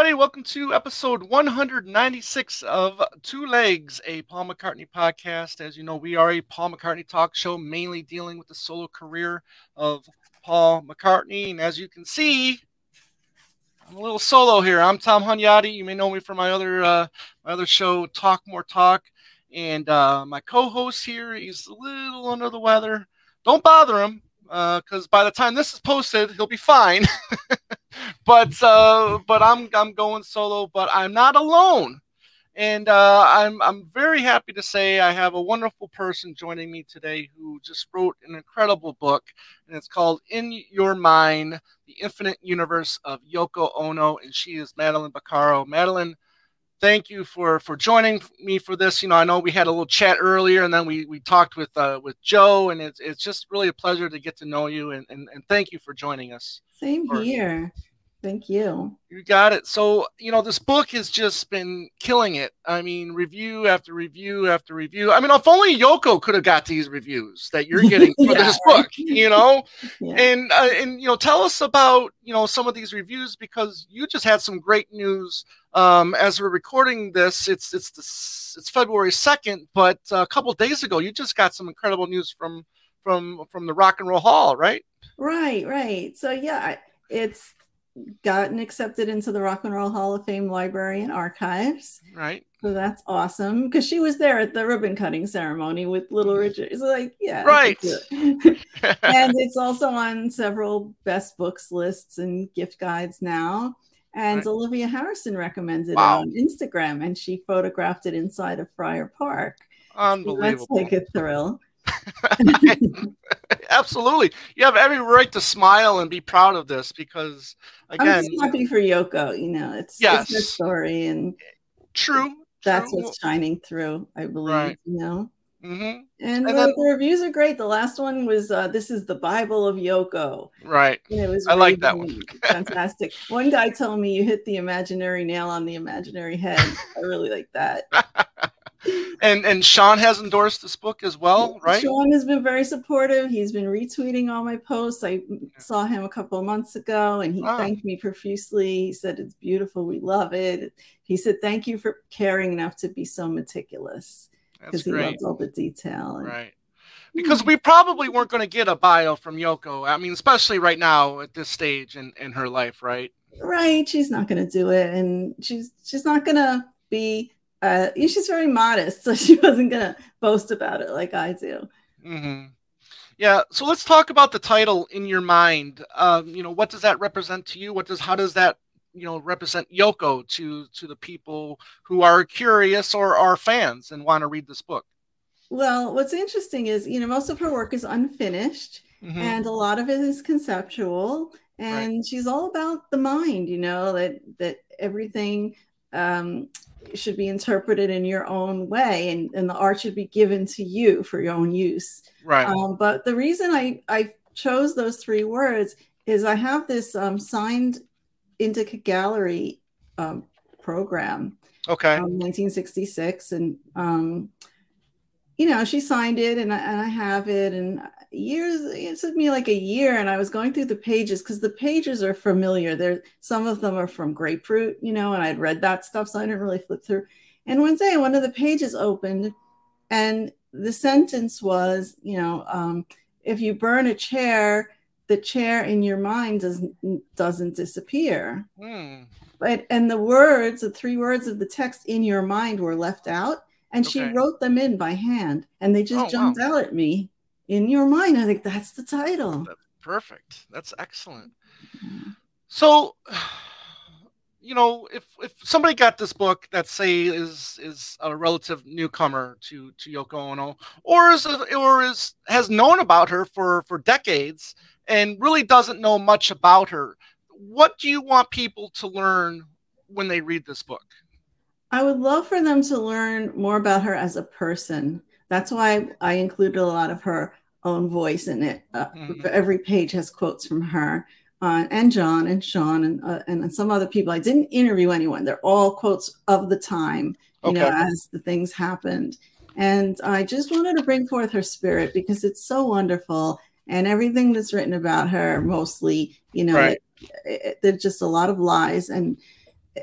Everybody. Welcome to episode 196 of Two Legs, a Paul McCartney podcast. As you know, we are a Paul McCartney talk show mainly dealing with the solo career of Paul McCartney. And as you can see, I'm a little solo here. I'm Tom Hunyadi. You may know me from my other uh, my other show, Talk More Talk. And uh, my co-host here, he's a little under the weather. Don't bother him because uh, by the time this is posted, he'll be fine. but uh, but I'm I'm going solo, but I'm not alone, and uh, I'm I'm very happy to say I have a wonderful person joining me today who just wrote an incredible book, and it's called In Your Mind: The Infinite Universe of Yoko Ono, and she is Madeline Bocaro. Madeline thank you for for joining me for this. You know, I know we had a little chat earlier, and then we we talked with uh, with Joe, and it's it's just really a pleasure to get to know you, and and, and thank you for joining us. Same for, here. Thank you. You got it. So, you know, this book has just been killing it. I mean, review after review after review. I mean, if only Yoko could have got these reviews that you're getting for yeah, this book, you know? yeah. And uh, and you know, tell us about, you know, some of these reviews because you just had some great news um, as we're recording this, it's it's this, it's February second, but a couple days ago, you just got some incredible news from from from the Rock and Roll Hall, right? Right, right. So yeah, it's gotten accepted into the Rock and Roll Hall of Fame Library and Archives. Right. So that's awesome because she was there at the ribbon cutting ceremony with Little mm-hmm. Richard. It's like, yeah. Right. and it's also on several best books lists and gift guides now. And right. Olivia Harrison recommended wow. it on Instagram and she photographed it inside of Friar Park. Unbelievable. So that's like a thrill. Absolutely. You have every right to smile and be proud of this because again I'm happy for Yoko, you know, it's yes. it's story and true. That's true. what's shining through, I believe, right. you know. Mm-hmm. And, and the, then, the, reviews are great. The last one was uh, "This is the Bible of Yoko." Right. And it was. I like that one. fantastic. One guy told me you hit the imaginary nail on the imaginary head. I really like that. And and Sean has endorsed this book as well, right? Sean has been very supportive. He's been retweeting all my posts. I saw him a couple of months ago, and he wow. thanked me profusely. He said it's beautiful. We love it. He said thank you for caring enough to be so meticulous because he loves all the detail. And, right. Hmm. Because we probably weren't going to get a bio from Yoko. I mean, especially right now at this stage in, in her life, right? Right. She's not going to do it, and she's she's not going to be. Uh, she's very modest, so she wasn't going to boast about it like I do. Mm-hmm. Yeah. So let's talk about the title in your mind. Um, you know, what does that represent to you? What does how does that you know represent Yoko to to the people who are curious or are fans and want to read this book? Well, what's interesting is you know most of her work is unfinished mm-hmm. and a lot of it is conceptual and right. she's all about the mind you know that that everything um, should be interpreted in your own way and, and the art should be given to you for your own use right um, but the reason i i chose those three words is i have this um, signed Indica Gallery um, program. Okay. Um, 1966, and um, you know, she signed it, and I, and I have it, and years. It took me like a year, and I was going through the pages because the pages are familiar. There, some of them are from Grapefruit, you know, and I'd read that stuff, so I didn't really flip through. And one day, one of the pages opened, and the sentence was, you know, um, if you burn a chair, the chair in your mind doesn't doesn't disappear. Hmm. But and the words, the three words of the text in your mind were left out, and okay. she wrote them in by hand, and they just oh, jumped wow. out at me. In your mind, I think that's the title. Perfect. That's excellent. Mm-hmm. So, you know, if if somebody got this book that say is is a relative newcomer to to Yoko Ono, or is or is has known about her for for decades and really doesn't know much about her. What do you want people to learn when they read this book? I would love for them to learn more about her as a person. That's why I included a lot of her own voice in it. Uh, mm-hmm. Every page has quotes from her. Uh, and John and Sean and uh, and some other people. I didn't interview anyone. They're all quotes of the time, you okay. know, as the things happened. And I just wanted to bring forth her spirit because it's so wonderful and everything that's written about her mostly you know right. it, it, there's just a lot of lies and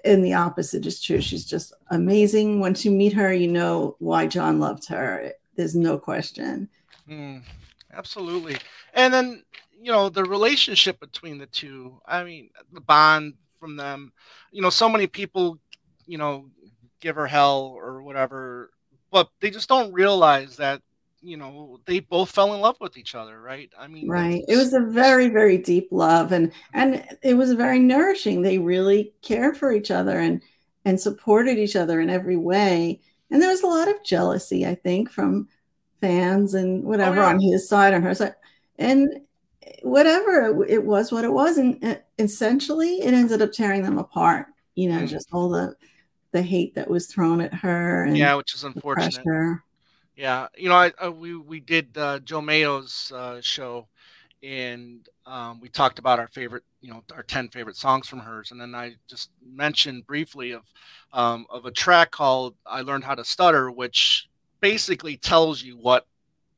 and the opposite is true. She's just amazing. Once you meet her, you know why John loved her. There's no question. Mm, absolutely. And then, you know, the relationship between the two, I mean, the bond from them, you know, so many people, you know, give her hell or whatever, but they just don't realize that you know they both fell in love with each other right? I mean right. It was a very very deep love and and it was very nourishing. They really cared for each other and and supported each other in every way. And there was a lot of jealousy i think from fans and whatever oh, yeah. on his side or her side. And whatever it was what it was. And uh, essentially it ended up tearing them apart you know mm. just all the the hate that was thrown at her and yeah which is unfortunate. yeah, you know, I, I, we we did uh, Joe Mayo's uh, show, and um, we talked about our favorite, you know, our ten favorite songs from hers, and then I just mentioned briefly of um, of a track called "I Learned How to Stutter," which basically tells you what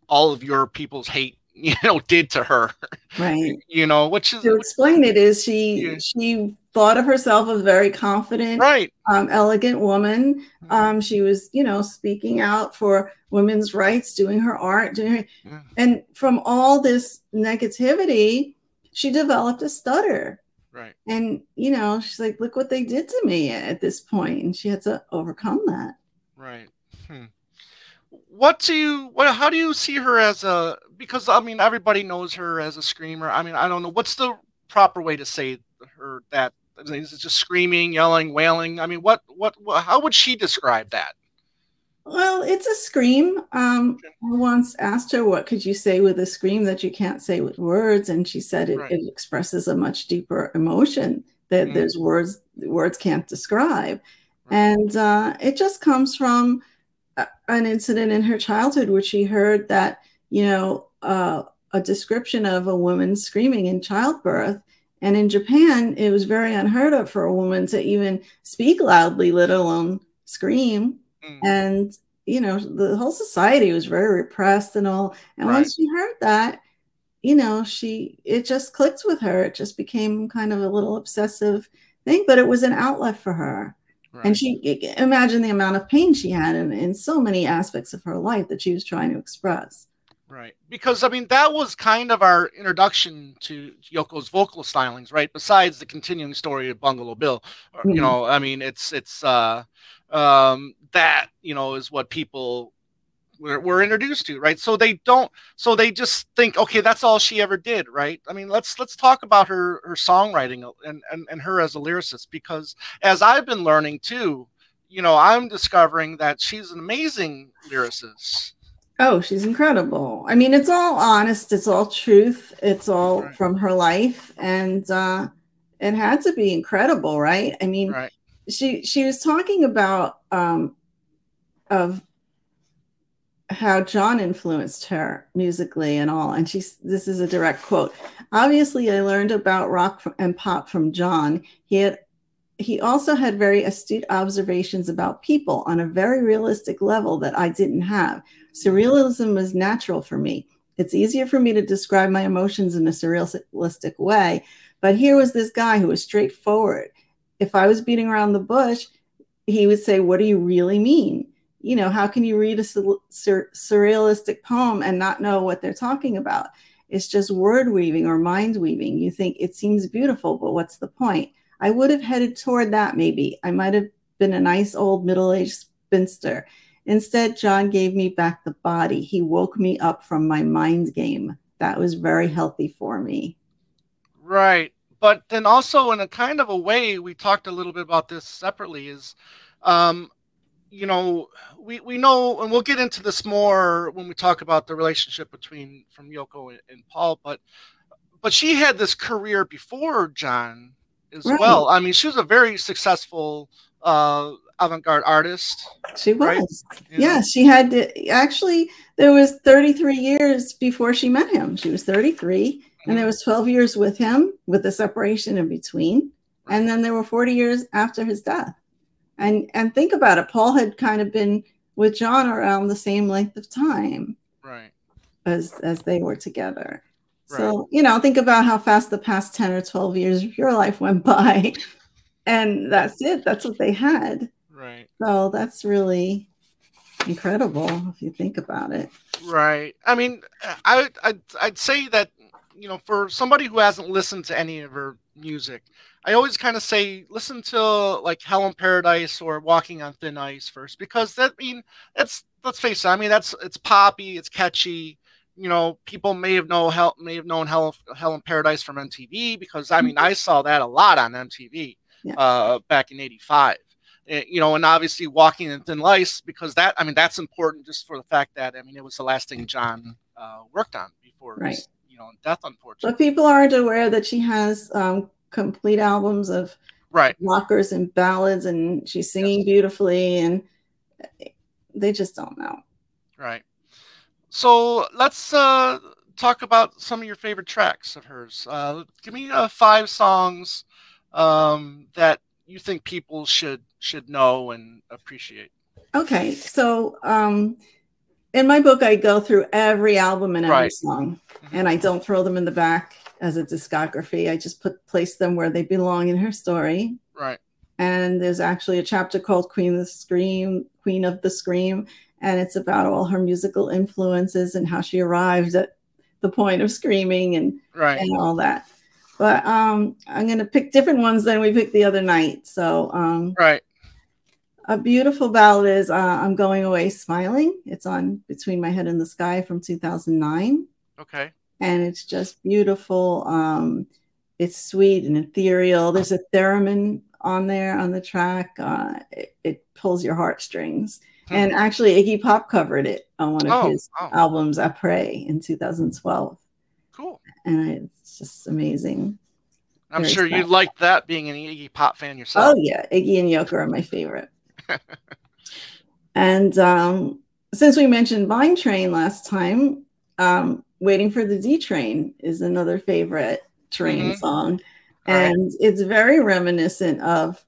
all of your people's hate you know did to her right. you know which is to explain it is she yeah. she thought of herself as a very confident right. um, elegant woman. Mm-hmm. um, she was you know speaking out for women's rights doing her art doing her, yeah. and from all this negativity she developed a stutter. Right. And you know she's like look what they did to me at this point and she had to overcome that. Right. Hmm what do you what how do you see her as a because i mean everybody knows her as a screamer. I mean i don't know what's the proper way to say her that? I that is it just screaming yelling wailing? I mean what what, what how would she describe that? Well it's a scream. Um i once asked her what could you say with a scream that you can't say with words? And she said it, right. it expresses a much deeper emotion that mm-hmm. there's words words can't describe. Right. and uh, it just comes from an incident in her childhood where she heard that, you know, uh, a description of a woman screaming in childbirth. And in Japan, it was very unheard of for a woman to even speak loudly, let alone scream. Mm. And, you know, the whole society was very repressed and all. And right. once she heard that, you know, she, it just clicked with her. It just became kind of a little obsessive thing, but it was an outlet for her. Right. And she imagine the amount of pain she had in, in so many aspects of her life that she was trying to express. Right. Because I mean that was kind of our introduction to Yoko's vocal stylings, right? Besides the continuing story of Bungalow Bill. Mm-hmm. You know, I mean it's it's uh um that, you know, is what people we're, we're introduced to right? So they don't so they just think okay that's all she ever did right? I mean let's let's talk about her her songwriting and and, and her as a lyricist because as i've been learning too you know i'm discovering that she's an amazing lyricist. Oh she's incredible. I mean it's all honest it's all truth it's all right. from her life and uh it had to be incredible right? I mean right. she she was talking about um of how John influenced her musically and all. And she's this is a direct quote. Obviously, I learned about rock and pop from John. He had he also had very astute observations about people on a very realistic level that I didn't have. Surrealism was natural for me. It's easier for me to describe my emotions in a surrealistic way, but here was this guy who was straightforward. If I was beating around the bush, he would say, What do you really mean? You know, how can you read a sur- surrealistic poem and not know what they're talking about? It's just word weaving or mind weaving. You think it seems beautiful, but what's the point? I would have headed toward that maybe. I might have been a nice old middle aged spinster. Instead, John gave me back the body. He woke me up from my mind game. That was very healthy for me. Right. But then also, in a kind of a way, we talked a little bit about this separately, is um, you know, we, we know, and we'll get into this more when we talk about the relationship between from Yoko and, and Paul, but but she had this career before John as right. well. I mean, she was a very successful uh, avant-garde artist. She was. Right? Yeah, she had to, actually there was 33 years before she met him. She was 33 mm-hmm. and there was 12 years with him with the separation in between. Right. And then there were 40 years after his death and and think about it paul had kind of been with john around the same length of time right as as they were together right. so you know think about how fast the past 10 or 12 years of your life went by and that's it. That's what they had. Right. So that's really incredible if you think about it. Right. I mean, I I'd, I'd say that you know for somebody who hasn't listened to any of her music, I always kind of say listen to like Hell in Paradise or Walking on Thin Ice first because that I mean that's let's face it. I mean that's it's poppy, it's catchy. You know, people may have know Hell may have known Hell Hell in Paradise from MTV because I mean I saw that a lot on MTV yeah. uh, back in '85. Eh, you know, and obviously walking in thin ice because that I mean that's important just for the fact that I mean it was the last thing John uh, worked on before right. his, you know death, unfortunately. But people aren't aware that she has um, complete albums of right rockers and ballads, and she's singing yes. beautifully, and they just don't know. Right. So let's uh, talk about some of your favorite tracks of hers. Uh, give me uh, five songs um, that you think people should should know and appreciate? Okay, so um, in my book, I go through every album and every right. song, mm-hmm. and I don't throw them in the back as a discography. I just put place them where they belong in her story. Right. And there's actually a chapter called Queen of the Scream, Queen of the Scream, and it's about all her musical influences and how she arrived at the point of screaming and right. and all that. But um, I'm gonna pick different ones than we picked the other night. So um, right. A beautiful ballad is uh, I'm Going Away Smiling. It's on Between My Head and the Sky from 2009. Okay. And it's just beautiful. Um, it's sweet and ethereal. There's a theremin on there on the track. Uh, it, it, pulls your heartstrings. Hmm. And actually, Iggy Pop covered it on one of oh, his oh. albums, Après, in 2012. Cool. And it's just amazing. I'm Very sure you liked that being an Iggy Pop fan yourself. Oh, yeah. Iggy and Yoko are my favorite. And um, since we mentioned Mind Train last time, um, Waiting for the D Train is another favorite train mm-hmm. song. And right. it's very reminiscent of,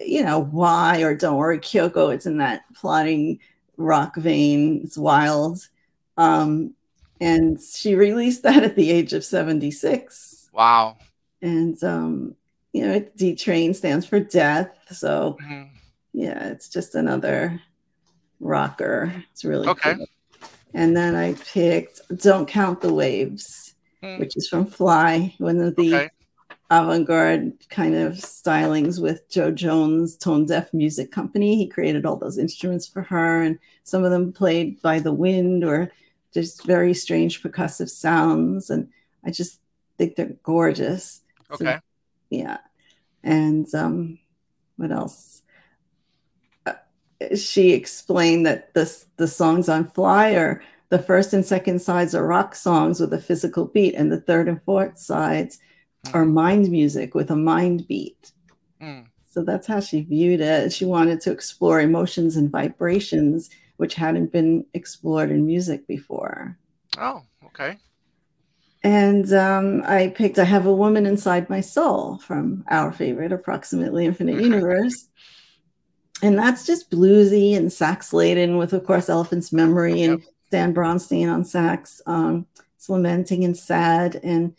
you know, why or Don't Worry Kyoko. It's in that plotting rock vein. It's wild. Um, and she released that at the age of 76. Wow. And, um, you know, D Train stands for death. So, mm-hmm yeah, it's just another rocker. It's really okay. Cool. And then I picked Don't Count the Waves, mm. which is from Fly, one of the okay. avant-garde kind of stylings with Joe Jones Tone Deaf Music Company. He created all those instruments for her, and some of them played by the wind or just very strange percussive sounds. And I just think they're gorgeous. Okay. So, yeah. And um, what else? She explained that the, the songs on Flyer, the first and second sides are rock songs with a physical beat, and the third and fourth sides mm. are mind music with a mind beat. Mm. So that's how she viewed it. She wanted to explore emotions and vibrations, which hadn't been explored in music before. Oh, okay. And um, I picked I Have a Woman Inside My Soul from our favorite, Approximately Infinite Universe and that's just bluesy and sax laden with of course elephant's memory and yep. stan bronstein on sax um, it's lamenting and sad and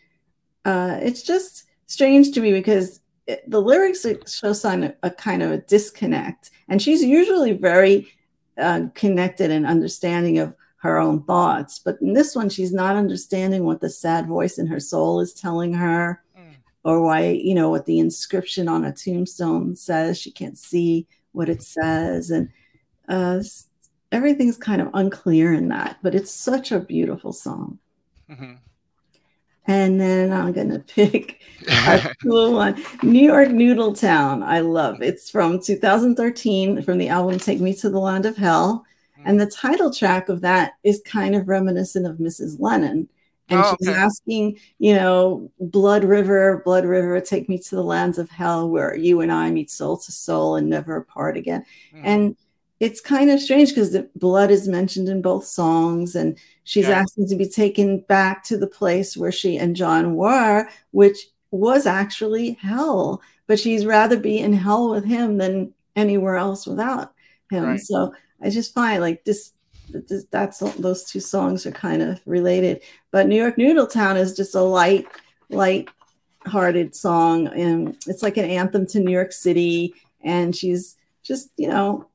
uh, it's just strange to me because it, the lyrics show sign a, a, kind of a disconnect and she's usually very uh, connected and understanding of her own thoughts but in this one she's not understanding what the sad voice in her soul is telling her mm. or why you know what the inscription on a tombstone says she can't see what it says and uh, everything's kind of unclear in that but it's such a beautiful song. Mm-hmm. and then i'm going to pick a cool one. New york noodle town. I love it's from 2013 from the album take me to the land of hell. And the title track of that is kind of reminiscent of mrs lennon and oh, she's okay. asking, you know, Blood River, Blood River, take me to the lands of hell where you and I meet soul to soul and never apart again. Mm. And it's kind of strange because the blood is mentioned in both songs, and she's yeah. asking to be taken back to the place where she and John were, which was actually hell. But she's rather be in hell with him than anywhere else without him. Right. So I just find like this that's those two songs are kind of related. But New York Noodle Town is just a light, light, hearted song, and it's like an anthem to New York City. And she's just, you know,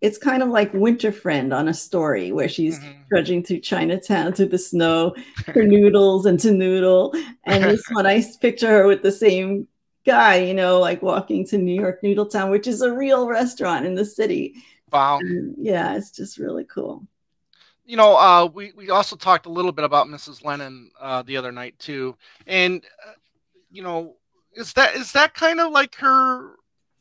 it's kind of like Winter Friend on a story where she's mm-hmm. trudging through Chinatown through the snow for noodles and to noodle. And this one, I picture her with the same guy, you know, like walking to New York Noodle Town, which is a real restaurant in the city. Wow. And yeah, it's just really cool. You know, uh, we, we also talked a little bit about Mrs. Lennon uh, the other night too. And, uh, you know, is that is that kind of like her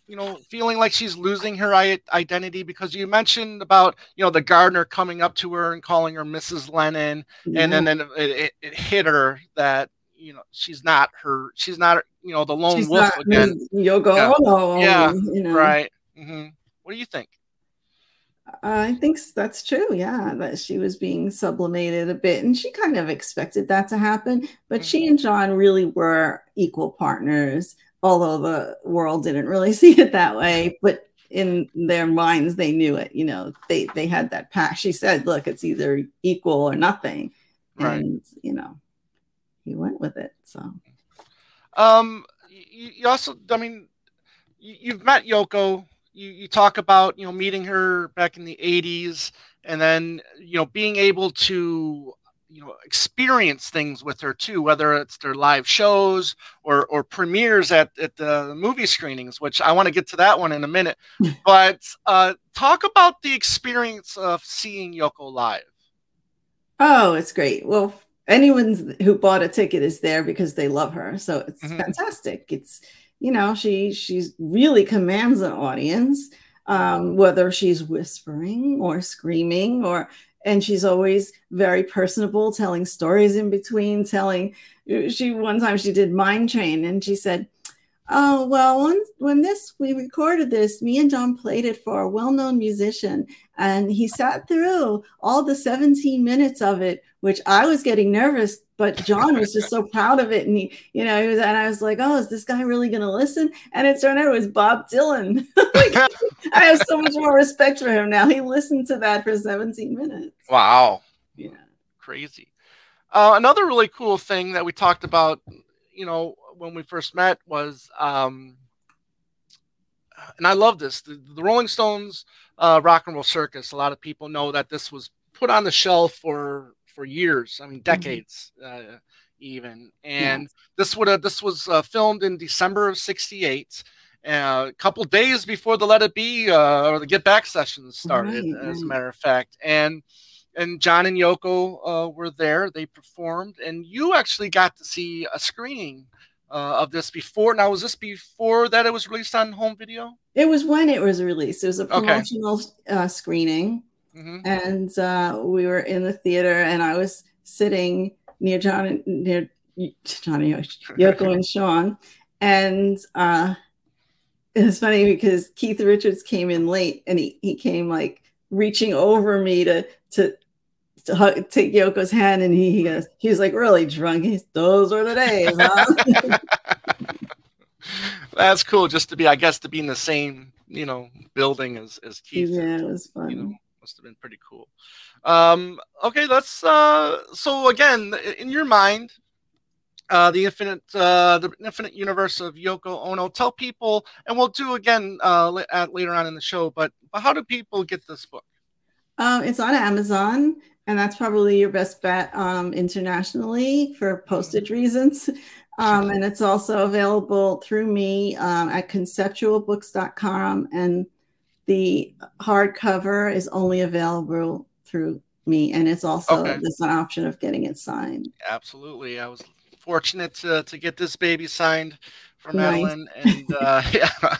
you know, feeling like she's losing her identity because you mentioned about, you know, the gardener coming up to her and calling her Mrs. Lennon, yeah. and then, then it, it, it, hit her that, you know, she's not her, she's not, you know, the lone she's wolf again. Yoko yeah. Ono. Yeah, you know. right. Mm-hmm. What do you think? I think that's true. Yeah, that she was being sublimated a bit, and she kind of expected that to happen. But mm-hmm. she and John really were equal partners although the world didn't really see it that way but in their minds they knew it you know they they had that pact she said look it's either equal or nothing right. and you know he went with it so um you, you also i mean you, you've met yoko you, you talk about you know meeting her back in the 80s and then you know being able to you know experience things with her too whether it's their live shows or or premieres at, at the movie screenings which i want to get to that one in a minute. But uh, talk about the experience of seeing yoko live. Oh it's great. Well anyone who bought a ticket is there because they love her so it's mm-hmm. fantastic. It's you know she she's really commands an audience um, whether she's whispering or screaming or and she's always very personable telling stories in between telling she one time she did mind train and she said oh well when, when this we recorded this me and john played it for a well-known musician and he sat through all the 17 minutes of it which i was getting nervous but john was just so proud of it and he you know he was and i was like oh is this guy really going to listen? And it turned out it was bob dylan. Like, i have so much more respect for him now. He listened to that for 17 minutes. Wow. Yeah. Crazy. Uh, another really cool thing that we talked about you know when we first met was, um, and I love this, the, the Rolling Stones uh, Rock and Roll Circus. A lot of people know that this was put on the shelf for for years. I mean, mm-hmm. decades. Mm-hmm. Uh, even and yeah. this would have this was uh, filmed in December of '68, uh, a couple days before the Let It Be uh, or the Get Back sessions started, right, as right. a matter of fact. And and John and Yoko uh, were there. They performed, and you actually got to see a screening uh, of this before. Now, was this before that it was released on home video? It was when it was released. It was a promotional okay. uh, screening, mm-hmm. and uh, we were in the theater, and I was sitting near John, near Johnny, Yoko, and Sean, and uh, it was funny because Keith Richards came in late, and he he came like reaching over me to to to hug, take Yoko's hand, and he, he goes, he's like really drunk. He's those were the days. Huh? That's cool, just to be, I guess, to be in the same, you know, building as as Keith. Yeah, it was fun. You know, must have been pretty cool. Um, okay, let's. Uh, so again, in your mind, uh, the infinite, uh, the infinite universe of Yoko Ono. Tell people, and we'll do again uh, at, later on in the show. But how do people get this book? Um, it's on Amazon and that's probably your best bet um, internationally for postage reasons. Um, and it's also available through me um, at conceptualbooks.com. And the hardcover is only available through me. And it's also okay. there's an option of getting it signed. Absolutely. I was fortunate to, to get this baby signed Madeline, nice. and uh, yeah,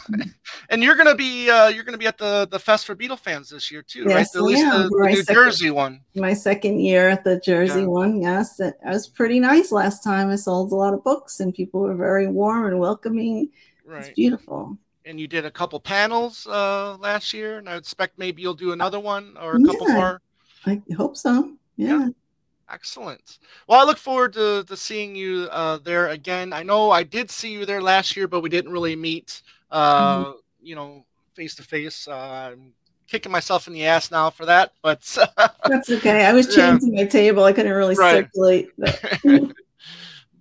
and you're gonna be uh, you're gonna be at the the Fest for Beatle fans this year too, yes, right? At least the, the New second, Jersey one. My second year at the Jersey yeah. one, yes, it was pretty nice last time. I sold a lot of books, and people were very warm and welcoming. Right. It's beautiful. And you did a couple panels uh, last year, and I expect maybe you'll do another one or a couple more. I hope so. yeah. Excellent. Well, I look forward to, to seeing you uh, there again. I know I did see you there last year, but we didn't really meet, uh, mm-hmm. you know, face to face. I'm kicking myself in the ass now for that, but that's okay. I was changing yeah. my table. I couldn't really right. circulate.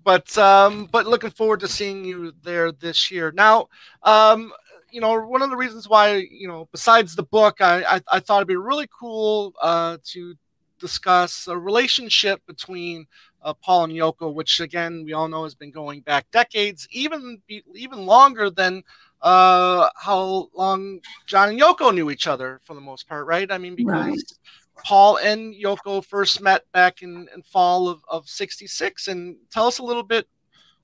but um, but looking forward to seeing you there this year. Now, um, you know, one of the reasons why you know, besides the book, I I, I thought it'd be really cool uh, to discuss a relationship between uh, Paul and Yoko, which again we all know has been going back decades, even even longer than uh, how long John and Yoko knew each other for the most part, right? I mean, because right. Paul and Yoko first met back in, in fall of, of 66. And tell us a little bit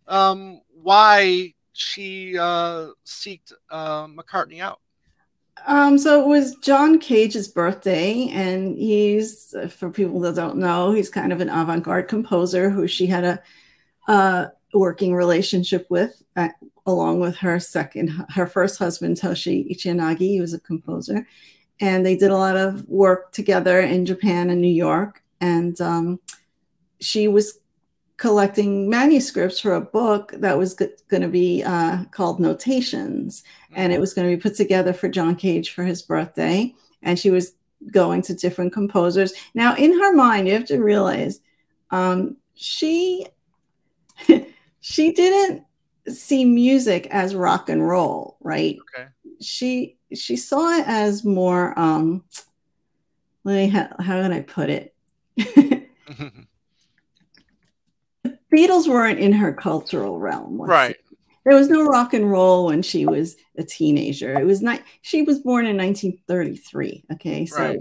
um, why she uh, seeked uh, McCartney out. Um, so it was John Cage's birthday, and he's, for people that don't know, he's kind of an avant garde composer who she had a, a working relationship with, uh, along with her second, her first husband, Toshi Ichiyanagi. He was a composer and they did a lot of work together in Japan and New York. And um, she was collecting manuscripts for a book that was g- going to be uh, called Notations, and it mm-hmm. was going to be put together for John Cage for his birthday. And she was going to different composers. Now, in her mind, you have to realize um, she she didn't see music as rock and roll, right? Okay. She she saw it as more um let me ha- how can i put it beatles weren't in her cultural realm right there was no rock and roll when she was a teenager it was not she was born in 1933 okay so right.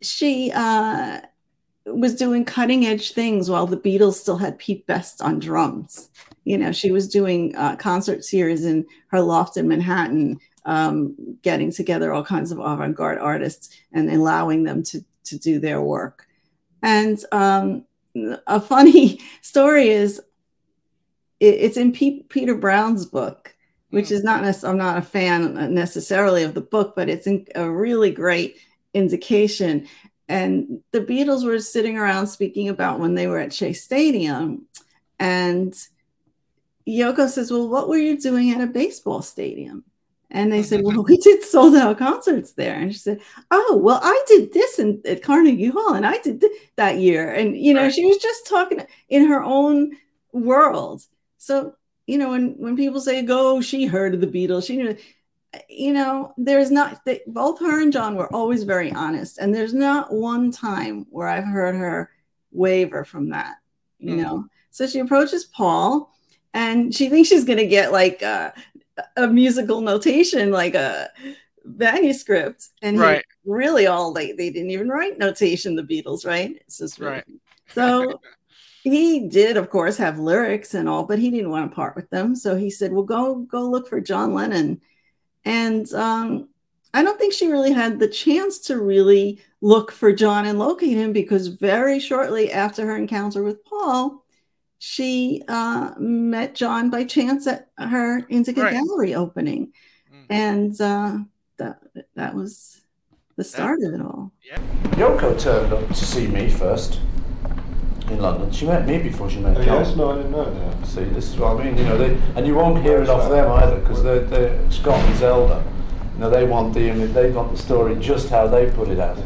she uh was doing cutting edge things while the Beatles still had Pete Best on drums. You know, she was doing uh, concert series in her loft in Manhattan um, getting together all kinds of avant-garde artists and allowing them to to do their work. And um, a funny story is it, it's in P- Peter Brown's book, which hmm. is not nec- I'm not a fan necessarily of the book, but it's a really great indication. And the Beatles were sitting around speaking about when they were at Shea Stadium, and Yoko says, "Well, what were you doing at a baseball stadium?" And they said, Well, we did sold out concerts there. And she said, Oh, well, I did this in, at Carnegie Hall and I did th- that year. And, you know, right. she was just talking in her own world. So, you know, when, when people say, Go, she heard of the Beatles, she knew, you know, there's not, they, both her and John were always very honest. And there's not one time where I've heard her waver from that, you mm-hmm. know. So she approaches Paul and she thinks she's going to get like, uh, a musical notation like a manuscript and right. really all they they didn't even write notation the beatles right? It's just right. So he did of course have lyrics and all but he didn't want to part with them. So he said well go go look for john lennon. And um, i don't think she really had the chance to really look for john and locate him because very shortly after her encounter with paul she uh, met John by chance at her Indica right. Gallery opening, mm. and uh, that that was the start yeah. of it all. Yeah. Yoko turned up to see me first in London. She met me before she met oh, John. Yes, no, I didn't know that. See, this is what I mean. You know, they and you won't hear it off them either because they're, they're Scott and Zelda. You know, they want the they want the story just how they put it out.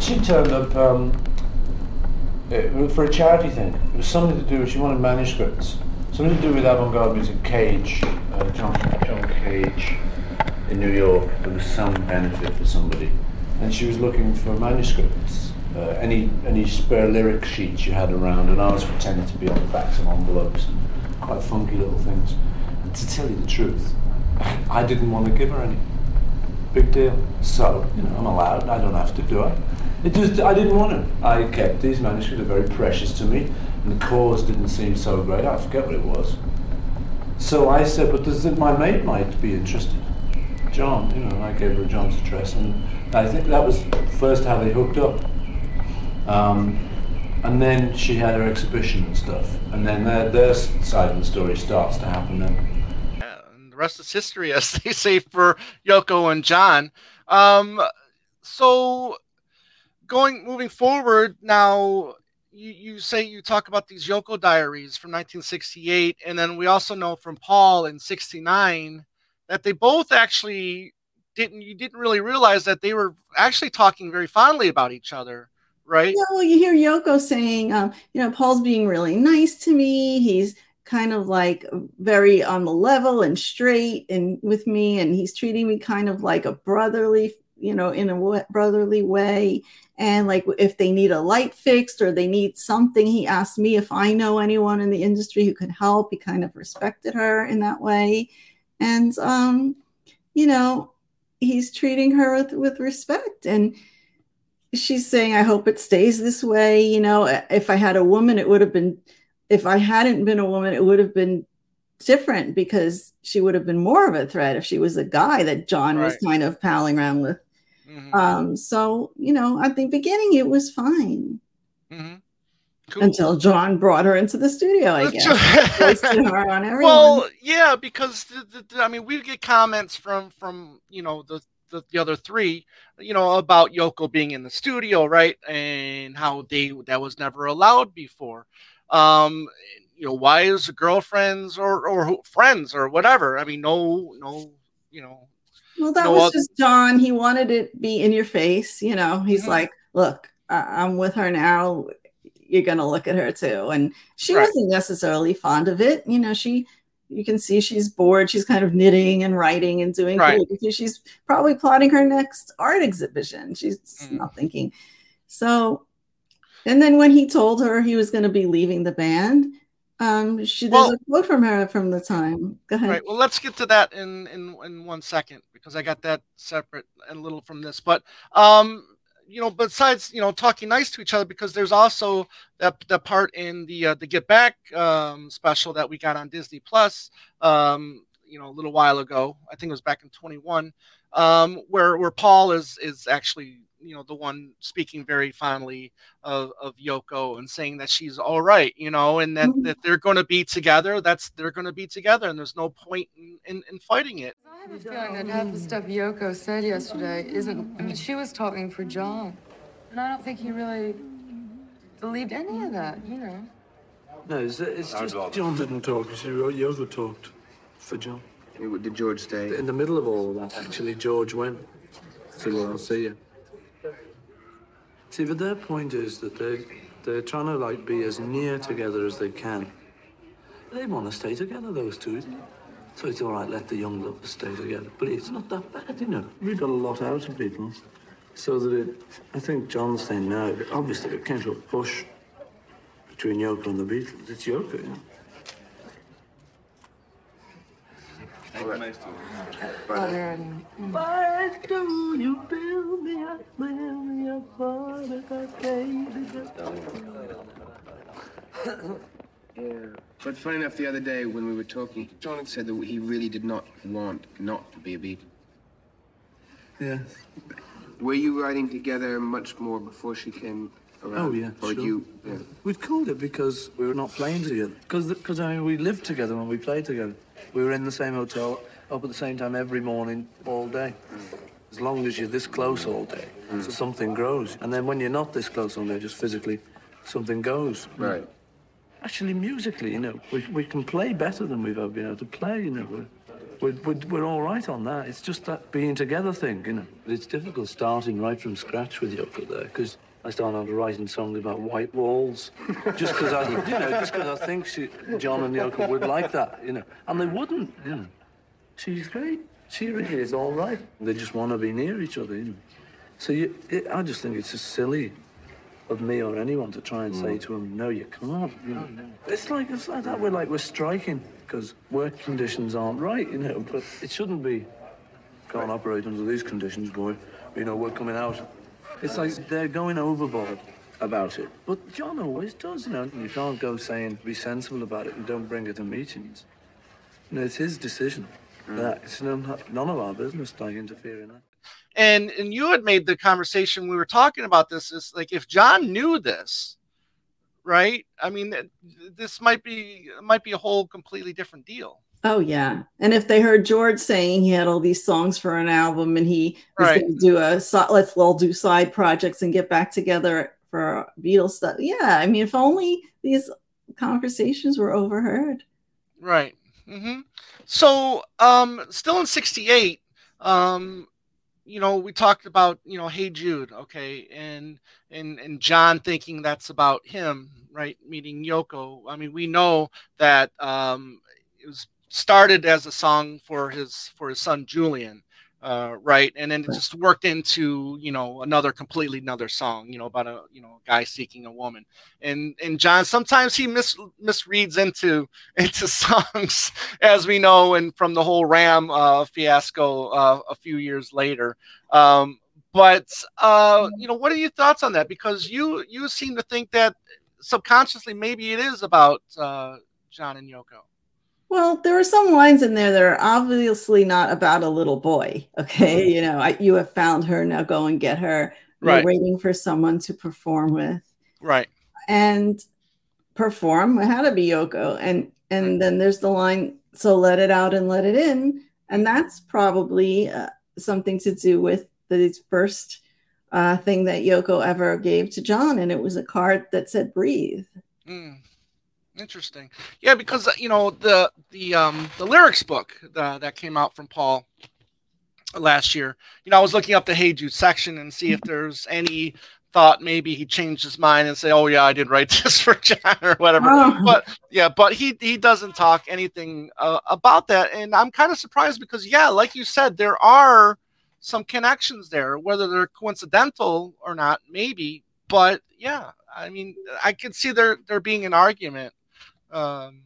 She turned up. Um, uh, for a charity thing. It was something to do. With, she wanted manuscripts, something to do with avant-garde music. Cage, uh, John John Cage, in New York. There was some benefit for somebody, and she was looking for manuscripts. Uh, any any spare lyric sheets you had around, and ours pretended to be on the backs of envelopes, and quite funky little things. And to tell you the truth, I didn't want to give her any. Big deal. So you know, I'm allowed. I don't have to do it. It just, I didn't want to. I kept these manuscripts, they're very precious to me, and the cause didn't seem so great. I forget what it was. So I said, but does it, my mate might be interested. John, you know, I gave her John's address, and I think that was first how they hooked up. Um, and then she had her exhibition and stuff, and then their, their side of the story starts to happen then. The rest is history, as they say for Yoko and John. Um, so going moving forward now you, you say you talk about these Yoko diaries from 1968 and then we also know from Paul in 69 that they both actually didn't you didn't really realize that they were actually talking very fondly about each other right? Yeah, well, you hear Yoko saying, um, you know, Paul's being really nice to me. He's kind of like very on the level and straight and with me, and he's treating me kind of like a brotherly, you know, in a brotherly way. And like if they need a light fixed or they need something, he asked me if I know anyone in the industry who could help. He kind of respected her in that way. And um, you know, he's treating her with, with respect. And she's saying, I hope it stays this way. You know, if I had a woman, it would have been, if I hadn't been a woman, it would have been different because she would have been more of a threat if she was a guy that John right. was kind of palling around with. Mm-hmm. Um, so, you know, at the beginning, it was fine. Mm-hmm. Cool. Until John brought her into the studio, I guess. well, yeah, because the, the, I mean, we get comments from from you know the, the, the other three, you know, about Yoko being in the studio, right, and how they that was never allowed before. Um, you know, why is girlfriends or or friends or whatever? I mean, no, no, you know. Well, that no was other- just John. He wanted it to be in your face. You know, he's mm-hmm. like, look, I'm with her now you're going to look at her too. And she right. wasn't necessarily fond of it. You know, she, you can see she's bored. She's kind of knitting and writing and doing right. She's probably plotting her next art exhibition. She's mm. not thinking. So, and then when he told her he was going to be leaving the band, um, she there's well, a quote from her from the time. Go ahead. Right. Well, let's get to that in in in one second because I got that separate and a little from this. But um, you know, besides you know talking nice to each other, because there's also that the part in the uh, the Get Back um, special that we got on Disney Plus, um, you know, a little while ago. I think it was back in 21, um, where where Paul is is actually you know the one speaking very fondly of, of Yoko and saying that she's all right, you know, and that, mm-hmm. that they're going to be together. That's they're going to be together, and there's no point in, in, in, fighting it. I have a feeling that half the stuff Yoko said yesterday isn't. I mean, she was talking for John, and I don't think he really believed any of that. You know. No, it's, it's just John didn't talk. You see, Yoko talked for John. Did George stay? In the middle of all of that, actually, George went. So well, I'll see you. See, but their point is that they're, they're trying to, like, be as near together as they can. They want to stay together, those two. So it's all right, let the young lovers stay together. But it's not that bad, you know. We got a lot out of people. So that it, I think John's saying now, obviously it came to a push between Yoko and the Beatles. It's Yoko, you know. Why do you build me up, build me up, Yeah. But funny enough, the other day when we were talking, John had said that he really did not want not to be a Beatle. Yes. Were you writing together much more before she came around? Oh, yeah, Or sure. you... Yeah. We'd called it because we were not playing together. Because, I mean, we lived together when we played together. We were in the same hotel, up at the same time every morning, all day. As long as you're this close all day, mm. so something grows. And then when you're not this close all day, just physically, something goes. Right. Actually, musically, you know, we, we can play better than we've ever been able to play, you know. We're, we're, we're all right on that. It's just that being together thing, you know. It's difficult starting right from scratch with Yoko there, because I started writing songs about white walls, just because I, you know, just because I think she, John and Yoko would like that, you know, and they wouldn't, you know. She's great. She really is all right. They just want to be near each other, you know. So you, it, I just think it's just silly of me or anyone to try and mm. say to them, no, you can't. You know? It's like it's like that. We're like we're striking because work conditions aren't right, you know. But it shouldn't be. Can't operate under these conditions, boy. You know, we're coming out. It's like they're going overboard about it. But John always does, you know. You can't go saying, be sensible about it and don't bring it to meetings. You know, it's his decision. Mm. That it's none, none of our business to interfere in that. And and you had made the conversation we were talking about this is like if John knew this, right? I mean, this might be might be a whole completely different deal. Oh yeah, and if they heard George saying he had all these songs for an album and he was going to do a let's all do side projects and get back together for Beatles stuff. Yeah, I mean, if only these conversations were overheard. Right. Mm-hmm. So, um, still in '68, um, you know, we talked about, you know, Hey Jude, okay, and and and John thinking that's about him, right? Meeting Yoko. I mean, we know that um, it was started as a song for his for his son Julian, uh, right? And then it just worked into you know another completely another song, you know, about a you know a guy seeking a woman. And and John sometimes he mis misreads into into songs, as we know, and from the whole Ram uh, fiasco uh, a few years later. Um, but uh, you know, what are your thoughts on that? Because you you seem to think that subconsciously maybe it is about uh, John and Yoko. Well, there are some lines in there that are obviously not about a little boy. Okay, you know, I, you have found her. Now go and get her. You're Right. waiting for someone to perform with, Right. and perform had to be Yoko. And and then there's the line, "So let it out and let it in," and that's probably uh, something to do with the first uh, thing that Yoko ever gave to John, and it was a card that said "Breathe." Mm, interesting. Yeah, because you know the the um the lyrics book uh, that came out from Paul last year. You know, I was looking up the Hey Jude section and see if there's any thought maybe he changed his mind and say, "Oh yeah, I did write this for John" or whatever. Oh. But yeah, but he he doesn't talk anything uh, about that, and I'm kind of surprised because yeah, like you said, there are some connections there, whether they're coincidental or not, maybe. But yeah, I mean, I could see there there being an argument um,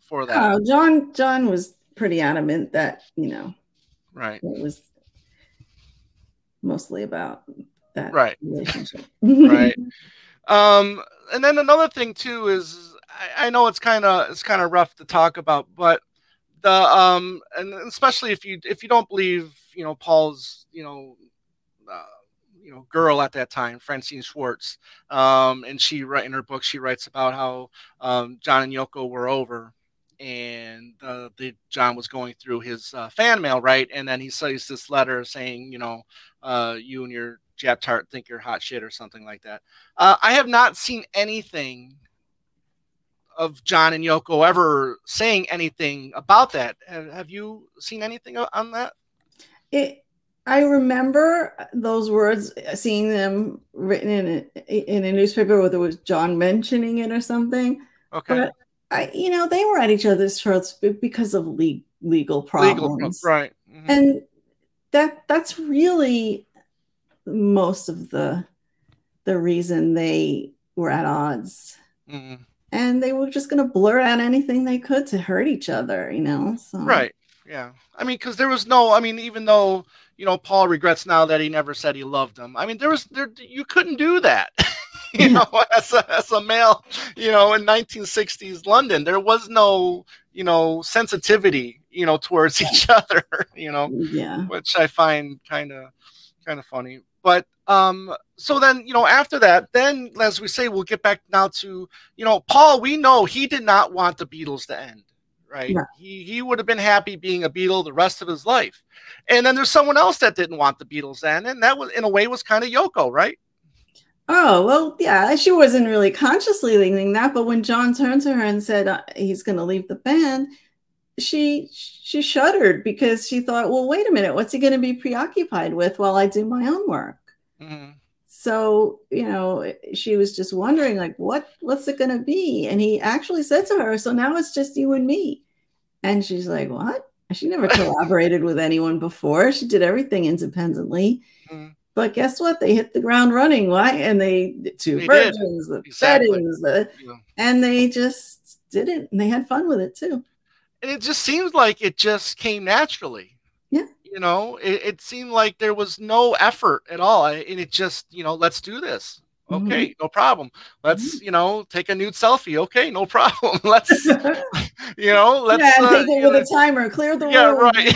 for that, Uh, John John was pretty adamant that you know right? it was mostly about that Right. relationship. Right. Um, and then another thing too is I, I know it's kind of it's kind of rough to talk about, but the um, and especially if you if you don't believe you know Paul's you know uh, you know girl at that time, Francie Schwartz, um, and she in her book she writes about how um, John and Yoko were over. And uh, the John was going through his uh, fan mail, right? And then he says this letter saying, you know, uh, you and your Jap Tart think you're hot shit or something like that. Uh, I have not seen anything of John and Yoko ever saying anything about that. Have, have you seen anything on that? it I remember those words, seeing them written in a, in a newspaper, whether it was John mentioning it or something. Okay. But I, you know, they were at each other's throats because of le- legal Legal, problems, right. Mhm. and that that's really most of the the reason they were at odds. Mhm. and they were just going to blur out anything they could to hurt each other, you know. So Right. Yeah. I mean, because there was no. I mean, even though you know Paul regrets now that he never said he loved him. I mean, there was there. You couldn't do that. you know, as a, as a male, you know, in 1960s London, there was no, you know, sensitivity, you know, towards each other, you know, yeah. which I find kind of kind of funny. But um, so then, you know, after that, then as we say, we'll get back now to, you know, Paul. We know he did not want the Beatles to end, right? No. He he would have been happy being a Beatle the rest of his life. And then there's someone else that didn't want the Beatles to end, and that was in a way was kind of Yoko, right? Oh well, yeah. She wasn't really consciously thinking that, but when John turned to her and said uh, he's going to leave the band, she she shuddered because she thought, well, wait a minute, what's he going to be preoccupied with while I do my own work? Mhm. So you know, she was just wondering, like, what what's it going to be? And he actually said to her, so now it's just you and me. And she's like, what? She never collaborated with anyone before. She did everything independently. Mhm. But guess what? They hit the ground running. Why? And they the two They did. virgins, the Exactly. settings, the, Yeah. and they just did it, and they had fun with it too. And it just seems like it just came naturally. Yeah. You know, it, it seemed like there was no effort at all. And it just, you know, let's do this. Okay, no problem. Let's, you know, take a nude selfie. Okay, no problem. Let's, you know, let's. yeah, uh, take it with know, a timer. Clear the yeah, room. right.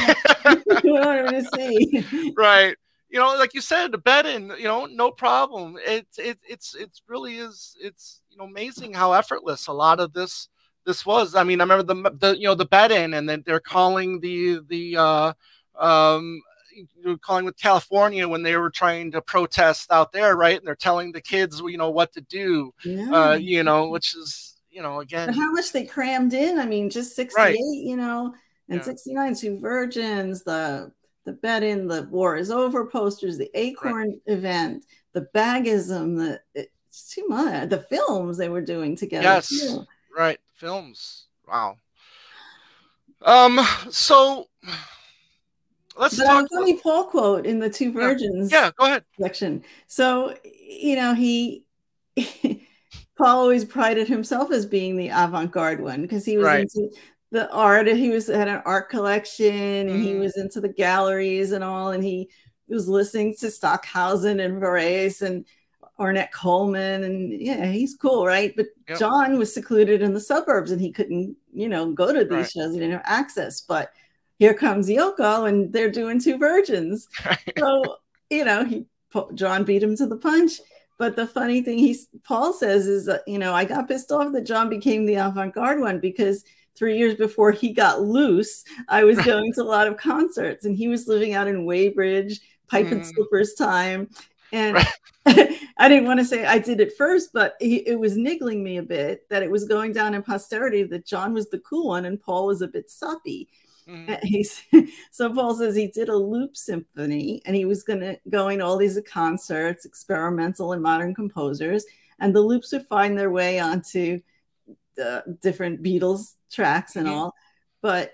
you want her to see. right. You know, like you said, the bed in, you know, no problem. It's it, it's it's really is it's you know amazing how effortless a lot of this this was. I mean, I remember the the you know the bed in, and then they're calling the the uh, um you know, with California when they were trying to protest out there, right? And they're telling the kids, you know, what to do, Yeah. uh, you know, which is you know But again, how much they crammed in? I mean, just 68, you know, and Yeah. 69, two virgins, the the bet in, the war is over posters, the Acorn event, the bagism, the it's too much. The films they were doing together. Yes, too. right. Films. Wow. Um. So let's But talk. funny Paul quote in the Two Virgins Yeah, go ahead. section. So you know he. Paul always prided himself as being the avant-garde one because he was Right. into the art. He was had an art collection, and he Mhm. was into the galleries and all. And he was listening to Stockhausen and Varese and Ornette Coleman, and yeah, he's cool, right? But Yep. John was secluded in the suburbs, and he couldn't, you know, go to these Right. shows. He didn't have access. But here comes Yoko, and they're doing two virgins. So you know, he John beat him to the punch. But the funny thing he Paul says is, that, you know, I got pissed off that John became the avant-garde one because three years before he got loose, I was going to a lot of concerts, and he was living out in Weybridge, pipe and Mm. slippers time, and. I didn't want to say I did it first, but he, it was niggling me a bit that it was going down in posterity that John was the cool one and Paul was a bit soppy. Mhm. He's so Paul says he did a loop symphony and he was gonna going to all these concerts, experimental and modern composers, and the loops would find their way onto the different Beatles tracks and Mhm. all. But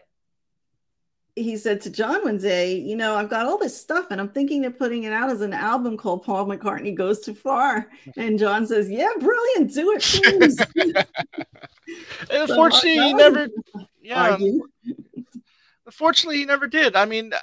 he said to John one day, you know, I've got all this stuff and I'm thinking of putting it out as an album called Paul McCartney Goes Too Far. And John says, Yeah, brilliant, do it, please. And So, unfortunately, he never. Yeah. argue. Unfortunately, he never did. I mean, uh,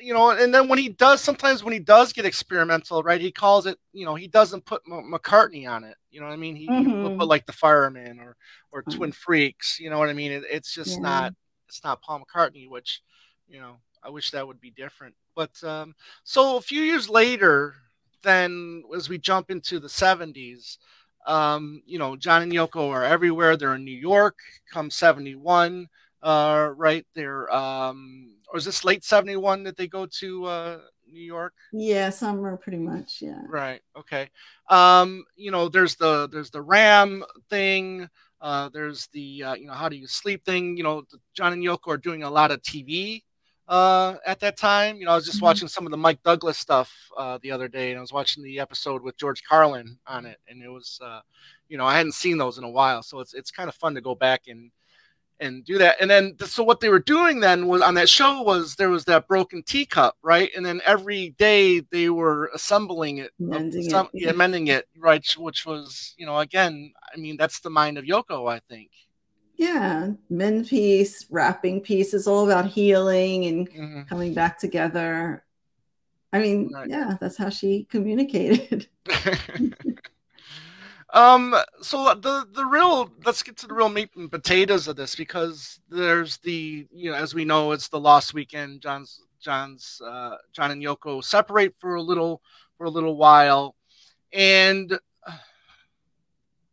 you know, and then when he does, sometimes when he does get experimental, right? He calls it. You know, he doesn't put M- McCartney on it. You know what I mean? He, he will Mhm. put like the Fireman or or Right. Twin Freaks. You know what I mean? It, it's just Yeah. not. It's not Paul McCartney, which, you know, I wish that would be different. But um, so a few years later, then as we jump into the '70s, um, you know, John and Yoko are everywhere. They're in New York. Come '71, uh, right? They're um, or is this late '71 that they go to uh, New York? Yeah, summer pretty much. Yeah. Right. Okay. Um, you know, there's the there's the RAM thing. Uh, there's the uh, you know how do you sleep thing. You know, John and Yoko are doing a lot of TV uh, at that time. You know, I was just Mhm. watching some of the Mike Douglas stuff uh, the other day, and I was watching the episode with George Carlin on it, and it was uh, you know I hadn't seen those in a while, so it's it's kind of fun to go back and and do that. And then so what they were doing then was on that show was there was that broken teacup, right? And then every day they were assembling it, uh, Mending some- it. yeah, mending it, right? Which was, you know, again, I mean, that's the mind of Yoko, I think. Yeah. Mend piece, wrapping piece is all about healing and Mhm. coming back together. I mean, Right. yeah, that's how she communicated. um so the the real let's get to the real meat and potatoes of this because there's the you know as we know it's the lost weekend john's john's uh john and yoko separate for a little for a little while. And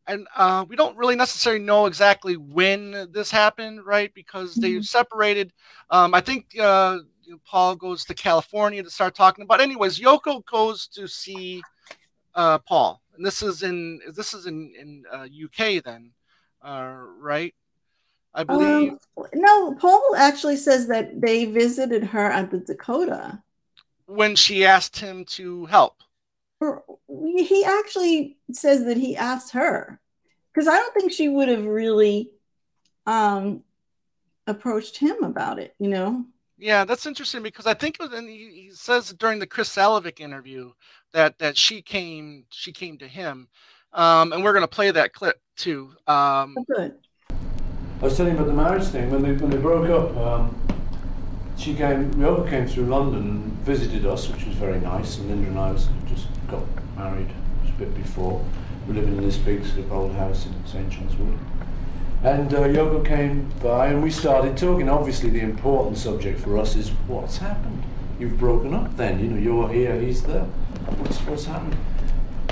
and uh we don't really necessarily know exactly when this happened right? Because they Mhm. separated. Um i think uh you know, paul goes to california to start talking about anyways yoko goes to see uh, Paul, and this is in this is in in uh, UK then, uh, right? I believe. Um, no, Paul actually says that they visited her at the Dakota. when she asked him to help. He actually says that he asked her because I don't think she would have really um, approached him about it. You know, Yeah, that's interesting because I think it was, and he, he says during the Chris Salewicz interview that that she came she came to him, um, and we're gonna play that clip too. Um, Oh, good. I was telling you about the marriage thing when they when they broke up. Um, she came, Yoko came through London and visited us, which was very nice. And Linda and I was, just got married just a bit before. We were living in this big sort of old house in St John's Wood. And uh, Yoko came by and we started talking. Obviously, the important subject for us is what's happened. You've broken up. Then you know you're here, he's there. What's what's happened?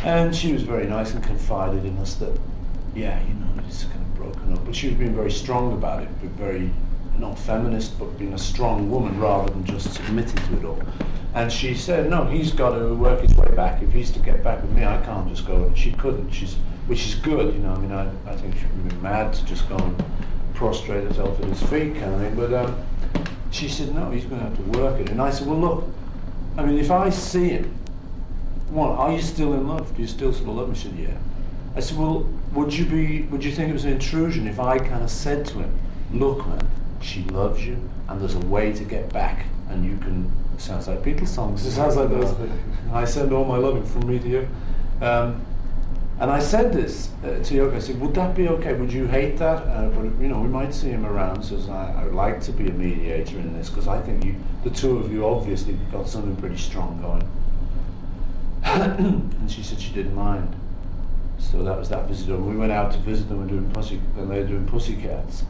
And she was very nice and confided in us that, yeah, you know, it's kind of broken up. But she was being very strong about it, but very not feminist, but being a strong woman rather than just submitting to it all. And she said, no, he's got to work his way back. If he's to get back with me, I can't just go. And she couldn't. She's, which is good, you know. I mean, I, I think she would be mad to just go and prostrate herself at his feet, kind of thing. But um, She said, no, he's going to have to work it. And I said, well, look, I mean, if I see him, what, are you still in love? Do you still sort of love him? She said, yeah. I said, well, would you be, would you think it was an intrusion if I kind of said to him, look, man, she loves you, and there's a way to get back, and you can, sounds like Beatles songs, it sounds like those, I send all my loving from me to you. Um, and I said this uh, to Yoko. I said, "Would that be okay? Would you hate that? Uh, but you know, we might see him around." Says, I, "I would like to be a mediator in this because I think you, the two of you, obviously got something pretty strong going." and she said she didn't mind. So that was that visit. And we went out to visit them and doing pussy, and they were doing pussycats,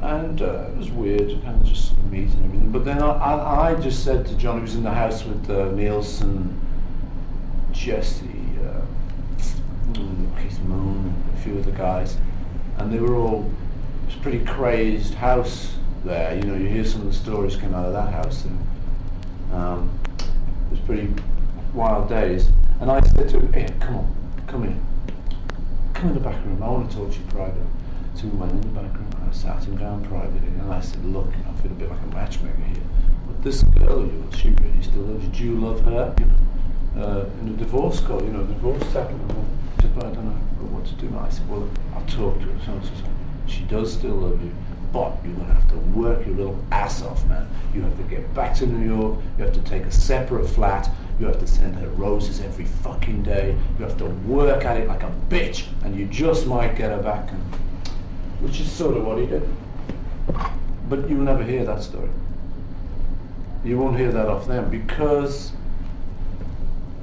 and uh, it was weird, kind of just meet and everything. But then I, I, I just said to John, who was in the house with uh, Nilsson, Jesse Keith Moon, and a few of the guys, and they were all, it was a pretty crazed house there. You know, you hear some of the stories come out of that house, and um, it was pretty wild days. And I said to him, hey, come on, come in. Come in the back room, I want to talk to you privately. So we went in the back room, and I sat him down privately, and I said, look, I feel a bit like a matchmaker here. But this girl of yours, she really still loves you. Do you love her? Uh, in a divorce court, you know, divorce settlement but I don't know what to do. I said, well, I'll talk to her. So she does still love you, but you're going to have to work your little ass off, man. You have to get back to New York. You have to take a separate flat. You have to send her roses every fucking day. You have to work at it like a bitch, and you just might get her back. And, which is sort of what he did. But you'll never hear that story. You won't hear that off them because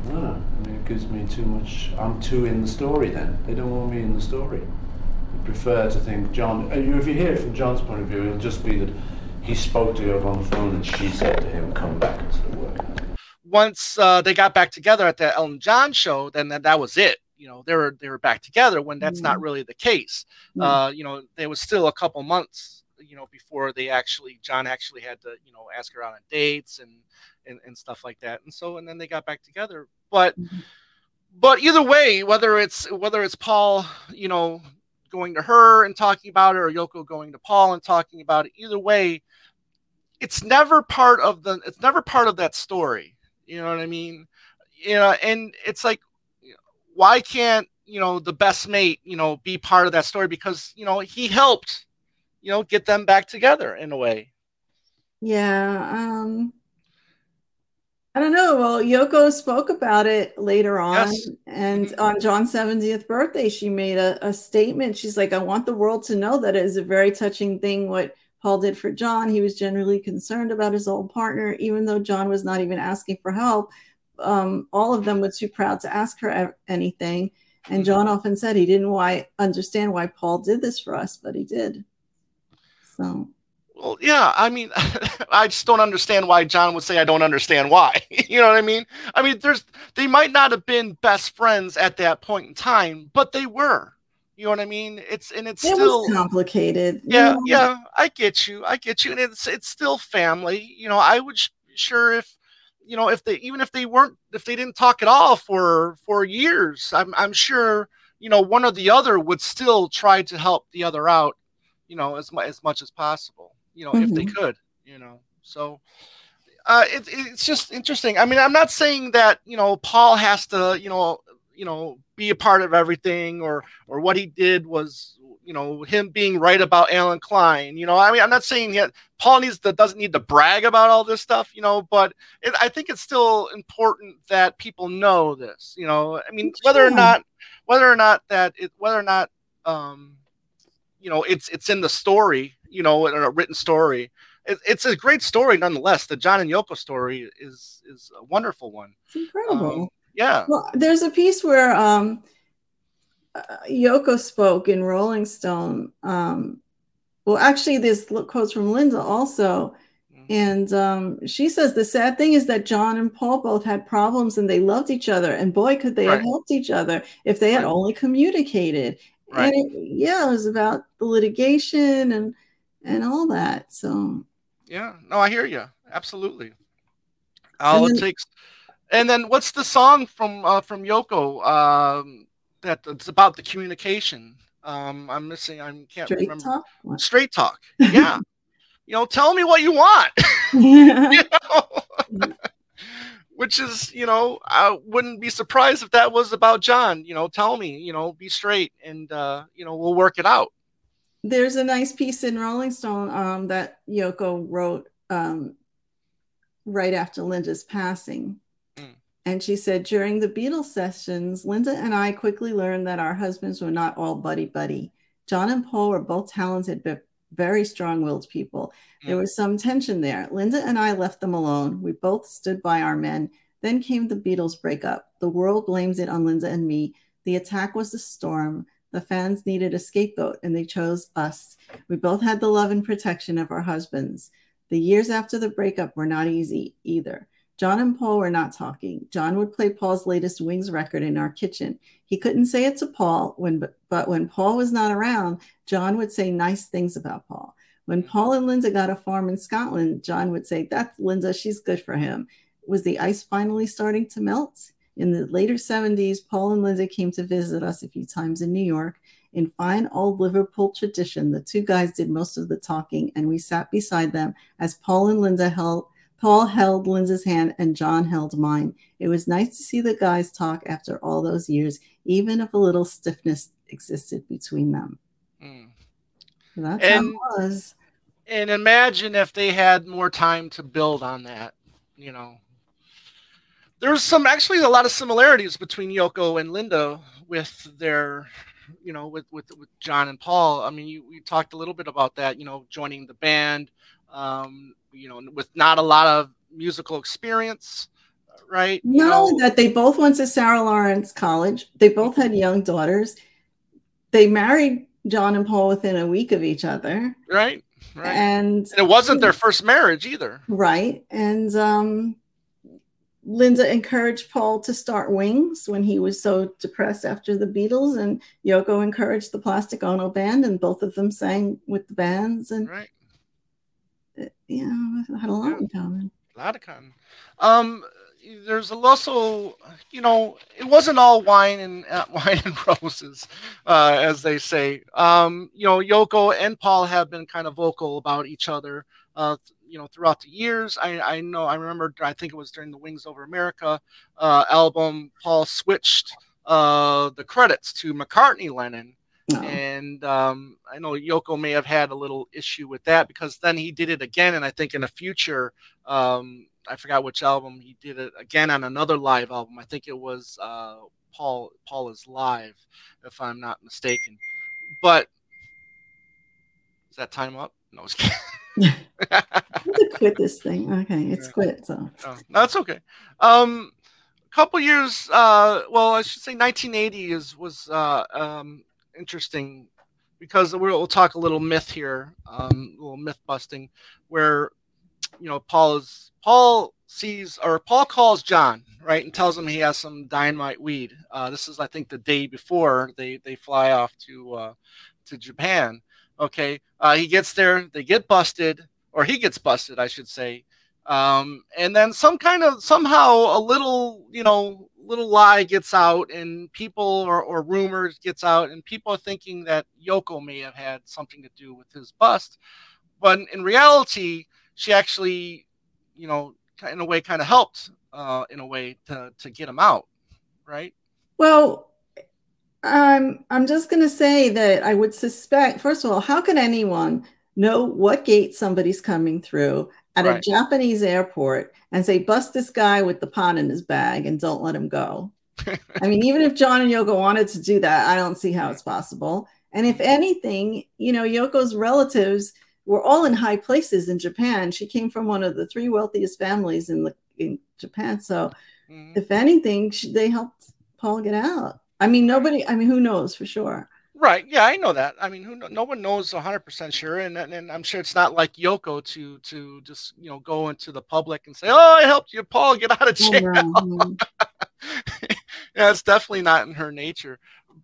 I don't know. I mean, it gives me too much. I'm too in the story. Then they don't want me in the story. They prefer to think John. Uh, if you hear it from John's point of view, it'll just be that he spoke to her on the phone and she said to him, "Come back into the of work." Once uh, they got back together at the Elton John show, then that, that was it. You know, they were they were back together when that's mm-hmm. not really the case. Mm-hmm. Uh, you know, there was still a couple months you know before they actually John actually had to you know ask her out on dates and and, and stuff like that. And so and then they got back together. But mm-hmm. but either way whether it's whether it's Paul you know going to her and talking about it or Yoko going to Paul and talking about it either way it's never part of the it's never part of that story. You know what I mean? You know and it's like why can't you know the best mate you know be part of that story? Because you know he helped you know get them back together in a way. Yeah um i don't know. Well yoko spoke about it later on yes. and mm-hmm. on john's 70th birthday she made a, a statement. She's like i want the world to know that it is a very touching thing what paul did for john. He was generally concerned about his old partner even though john was not even asking for help. Um, all of them were too proud to ask her anything. And mm-hmm. john often said he didn't why understand why paul did this for us but he did so. Well, yeah, I mean, I just don't understand why John would say I don't understand why. you know what I mean? I mean, there's they might not have been best friends at that point in time, but they were. You know what I mean? It's and it's it still complicated. Yeah, know? yeah, I get you. I get you, and it's it's still family. You know, I would sh- sure if you know if they even if they weren't if they didn't talk at all for for years, I'm I'm sure you know one or the other would still try to help the other out you know, as much as much as possible, you know, mm-hmm. if they mm-hmm. could, you know. So uh, it, it's just interesting. I mean, I'm not saying that you know Paul has to, you know, you know, be a part of everything, or or what he did was, you know, him being right about Allen Klein. You know, I mean, I'm not saying that Paul needs to doesn't need to brag about all this stuff, you know, but it, I think it's still important that people know this. You know, I mean, whether or not whether or not that it whether or not um you know it's it's in the story you know in a written story it, it's a great story nonetheless the john and yoko story is is a wonderful one it's incredible um, yeah well there's a piece where um uh, yoko spoke in rolling stone um well actually there's quotes from linda also mm-hmm. and um, she says the sad thing is that John and Paul both had problems and they loved each other. And boy, could they right. have helped each other if they had right. only communicated. Right. And it, yeah, it was about the litigation and and all that. So yeah, no, I hear you absolutely. All then, it takes, and then what's the song from uh, from Yoko um, that it's about the communication? Um, I'm missing. I can't straight remember. Talk? Straight talk. Yeah. you know, tell me what you want. you know? Which is, you know, I wouldn't be surprised if that was about John. You know, tell me, you know, be straight, and uh, you know, we'll work it out. There's a nice piece in Rolling Stone um, that Yoko wrote um, right after Linda's passing. Mm. And she said, during the Beatles sessions, Linda and I quickly learned that our husbands were not all buddy buddy. John and Paul were both talented but very strong willed people. There mm. was some tension there. Linda and I left them alone. We both stood by our men. Then came the Beatles breakup. The world blames it on Linda and me. The attack was a storm. The fans needed a scapegoat and they chose us. We both had the love and protection of our husbands. The years after the breakup were not easy either. John and Paul were not talking. John would play Paul's latest Wings record in our kitchen. He couldn't say it to Paul when but when Paul was not around, John would say nice things about Paul. When mm-hmm. Paul and Linda got a farm in Scotland, John would say, That's Linda, she's good for him. Was the ice finally starting to melt? In the later 70s, Paul and Linda came to visit us a few times in New York. In fine old Liverpool tradition, the two guys did most of the talking, and we sat beside them as Paul and Linda held Paul held Linda's hand and John held mine. It was nice to see the guys talk after all those years, even if a little stiffness existed between them. Mm. That's and, how it was. And imagine if they had more time to build on that, you know. There's some actually a lot of similarities between Yoko and Linda with their you know with with, with john and paul i mean you, we talked a little bit about that you know joining the band um, you know, with not a lot of musical experience, right? No, you know, that they both went to Sarah Lawrence College. They both had young daughters. They married John and Paul within a week of each other. Right. Right. And, and it wasn't their first marriage either. Right. And um, Linda encouraged Paul to start Wings when he was so depressed after the Beatles, and Yoko encouraged the Plastic Ono band, and both of them sang with the bands. And right you know, had a lot yeah. in common. A lot of common. Um, there's also, you know, it wasn't all wine and uh, wine and roses, uh, as they say. Um, you know, Yoko and Paul have been kind of vocal about each other. Uh, you know, throughout the years, I, I know, I remember, I think it was during the Wings Over America uh, album, Paul switched uh, the credits to McCartney Lennon no. And um, I know Yoko may have had a little issue with that because then he did it again, and I think in a future, um, I forgot which album he did it again on another live album. I think it was uh, Paul Paul is live, if I'm not mistaken. But is that time up? No, it's quit this thing. Okay, it's yeah. quit. So oh, that's okay. Um, a couple years. Uh, well, I should say 1980 is was uh, um, interesting because we'll talk a little myth here, um, a little myth busting, where you know Paul is Paul sees or Paul calls John right and tells him he has some dynamite weed. Uh, this is I think the day before they they fly off to uh, to Japan. Okay, uh, he gets there, they get busted, or he gets busted, I should say. Um, and then some kind of somehow a little you know little lie gets out and people or, or rumors gets out and people are thinking that Yoko may have had something to do with his bust. But in reality, she actually, you know, in a way kind of helped uh, in a way to, to get him out. Right. Well, um, I'm just going to say that I would suspect, first of all, how can anyone know what gate somebody's coming through at right. a Japanese airport and say, bust this guy with the pot in his bag and don't let him go. I mean, even if John and Yoko wanted to do that, I don't see how it's possible. And if anything, you know, Yoko's relatives were all in high places in Japan. She came from one of the three wealthiest families in the in Japan. So, mm-hmm. if anything, she, they helped Paul get out. I mean, nobody. I mean, who knows for sure? Right. Yeah, I know that. I mean, who no one knows 100% sure and, and I'm sure it's not like Yoko to to just, you know, go into the public and say, "Oh, I helped you, Paul, get out of oh, jail." Mm-hmm. yeah, it's definitely not in her nature.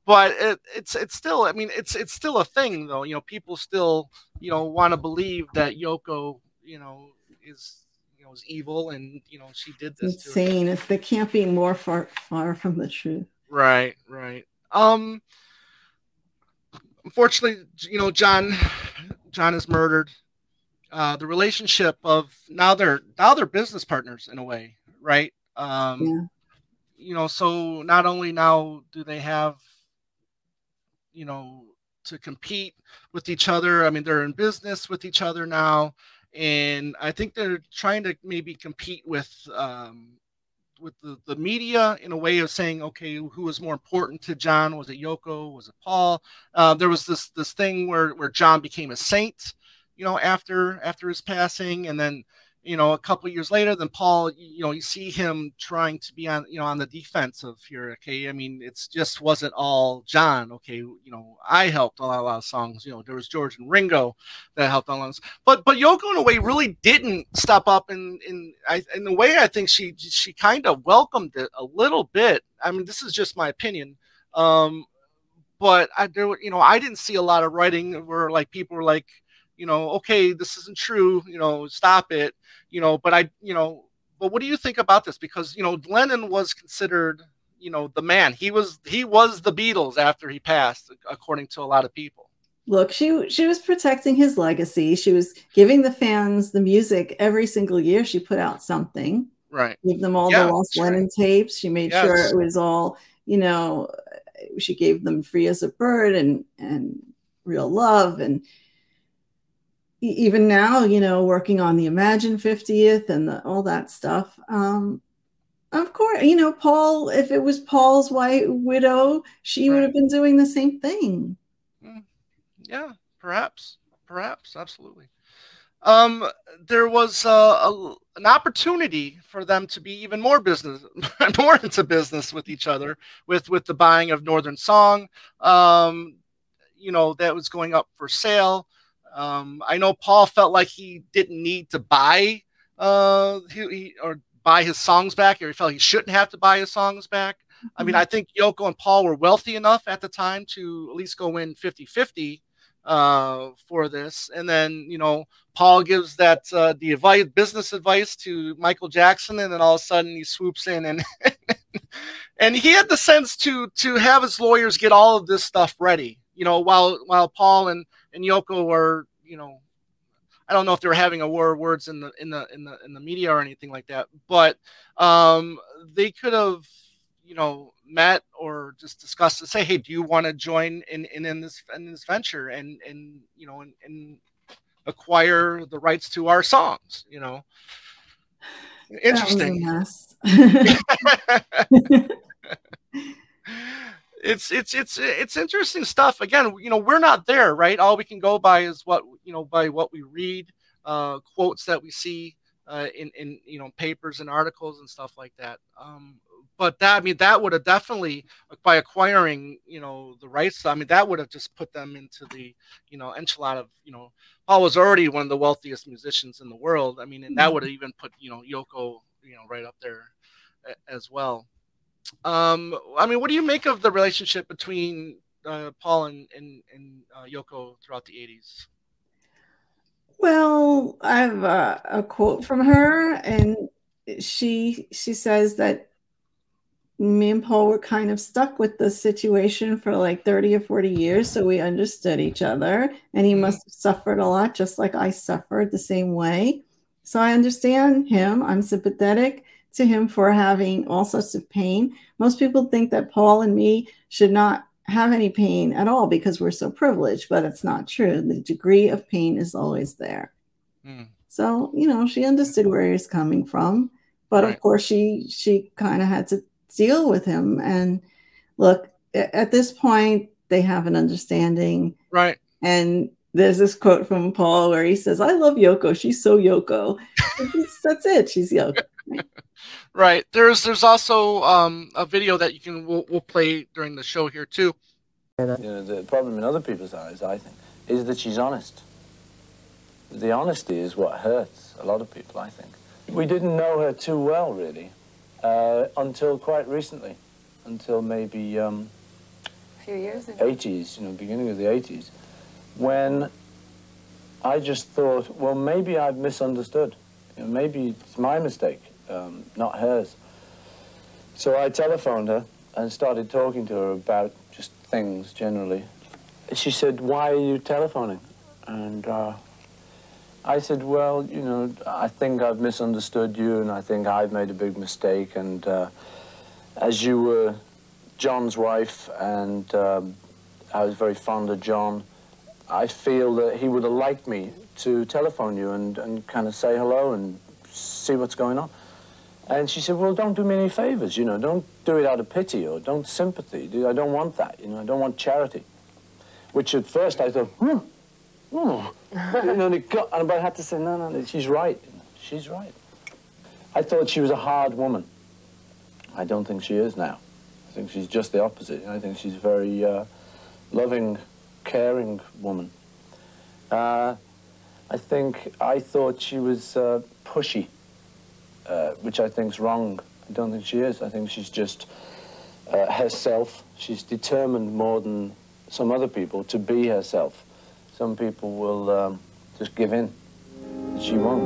But it, it's it's still I mean, it's it's still a thing though. You know, people still, you know, want to believe that Yoko, you know, is you know, is evil and, you know, she did this. Insane. It's they can't be more far far from the truth. Right, right. Um unfortunately, you know, John John is murdered. uh, the relationship of now they're now they're business partners in a way, right? Um, Yeah. You know, so not only now do they have, you know, to compete with each other. I mean, they're in business with each other now, and I think they're trying to maybe compete with um, with the, the media in a way of saying, okay, who was more important to John? Was it Yoko? Was it Paul? Uh, there was this this thing where where John became a saint, you know, after after his passing, and then you know a couple years later, then Paul, you know, you see him trying to be on you know on the defensive here. Okay, I mean, it's just wasn't all John. Okay, you know, I helped on a lot of songs. You know, there was George and Ringo that helped on those, but but Yoko in a way really didn't step up in I, in the way I think she she kind of welcomed it a little bit. I mean, this is just my opinion. Um, but I there you know I didn't see a lot of writing where like people were like you know okay this isn't true you know stop it you know but I you know but what do you think about this because you know Lennon was considered you know the man he was he was the Beatles after he passed according to a lot of people Look, she she was protecting his legacy. She was giving the fans the music every single year. She put out something. right Give them all Yeah, the Lost that's right. Lennon tapes. She made sure it was all, you know, she gave them Free as a Bird and and Real Love and even now, you know, working on the Imagine 50th and the, all that stuff. Um, of course, you know, Paul, if it was Paul's white widow, she would have been doing the same thing. yeah perhaps perhaps absolutely um there was uh, a, an opportunity for them to be even more business more into business with each other with with the buying of northern song um you know that was going up for sale um i know paul felt like he didn't need to buy uh he, he or buy his songs back or he felt he shouldn't have to buy his songs back I mean, I think Yoko and Paul were wealthy enough at the time to at least go in 50 50 uh, for this. And then, you know, Paul gives that uh, the advice, business advice to Michael Jackson, and then all of a sudden he swoops in and and he had the sense to to have his lawyers get all of this stuff ready. You know, while while Paul and and Yoko were, you know, I don't know if they were having a war of words in the in the in the in the media or anything like that, but um, they could have you know met or just discussed to say hey do you want to join in, in in this in this venture and and you know and, and acquire the rights to our songs you know? Interesting That was a mess. it's it's it's it's interesting stuff. Again you know we're not there right? All we can go by is what you know by what we read uh quotes that we see uh in in you know papers and articles and stuff like that. Um but that i mean that would have definitely by acquiring you know the rights i mean that would have just put them into the you know enchilada of you know paul was already one of the wealthiest musicians in the world. I mean and that would have even put you know yoko you know right up there as well um, I mean, what do you make of the relationship between uh, Paul and and, and uh, Yoko throughout the '80s? Well, I have a, a quote from her, and she she says that me and Paul were kind of stuck with the situation for like 30 or 40 years, so we understood each other, and he must have suffered a lot, just like I suffered the same way. So I understand him. I'm sympathetic to him for having all sorts of pain. Most people think that Paul and me should not have any pain at all because we're so privileged, but it's not true. The degree of pain is always there. Hmm. So, you know, she understood where he's coming from, but Right. of course she she kind of had to deal with him and look, at this point they have an understanding Right. and there's this quote from Paul where he says, "I love Yoko. She's so Yoko." That's- That's it. She's Yoko. Right. There's there's also um, a video that you can we'll, we'll play during the show here too. You know, the problem in other people's eyes, I think, is that she's honest. The honesty is what hurts a lot of people, I think. We didn't know her too well, really, uh, until quite recently, until maybe um, A few years ago. 80s, you know, beginning of the 80s, when I just thought, well, maybe I've misunderstood. You know, maybe it's my mistake, um, not hers. So I telephoned her and started talking to her about just things generally. She said, why are you telephoning? And uh, I said, well, you know, I think I've misunderstood you and I think I've made a big mistake. And uh, as you were John's wife and um, I was very fond of John, I feel that he would have liked me to telephone you and, and kind of say hello and see what's going on. And she said, well, don't do me any favors, you know, don't do it out of pity or don't sympathy. I don't want that, you know, I don't want charity. Which at first I thought, hmm, oh, you know, got, but I had to say, no, no, she's right. She's right. I thought she was a hard woman. I don't think she is now. I think she's just the opposite. I think she's a very uh, loving, caring woman. Uh, I think I thought she was uh, pushy, uh, which I think is wrong. I don't think she is. I think she's just uh, herself. She's determined more than some other people to be herself. Some people will um, just give in. She won't.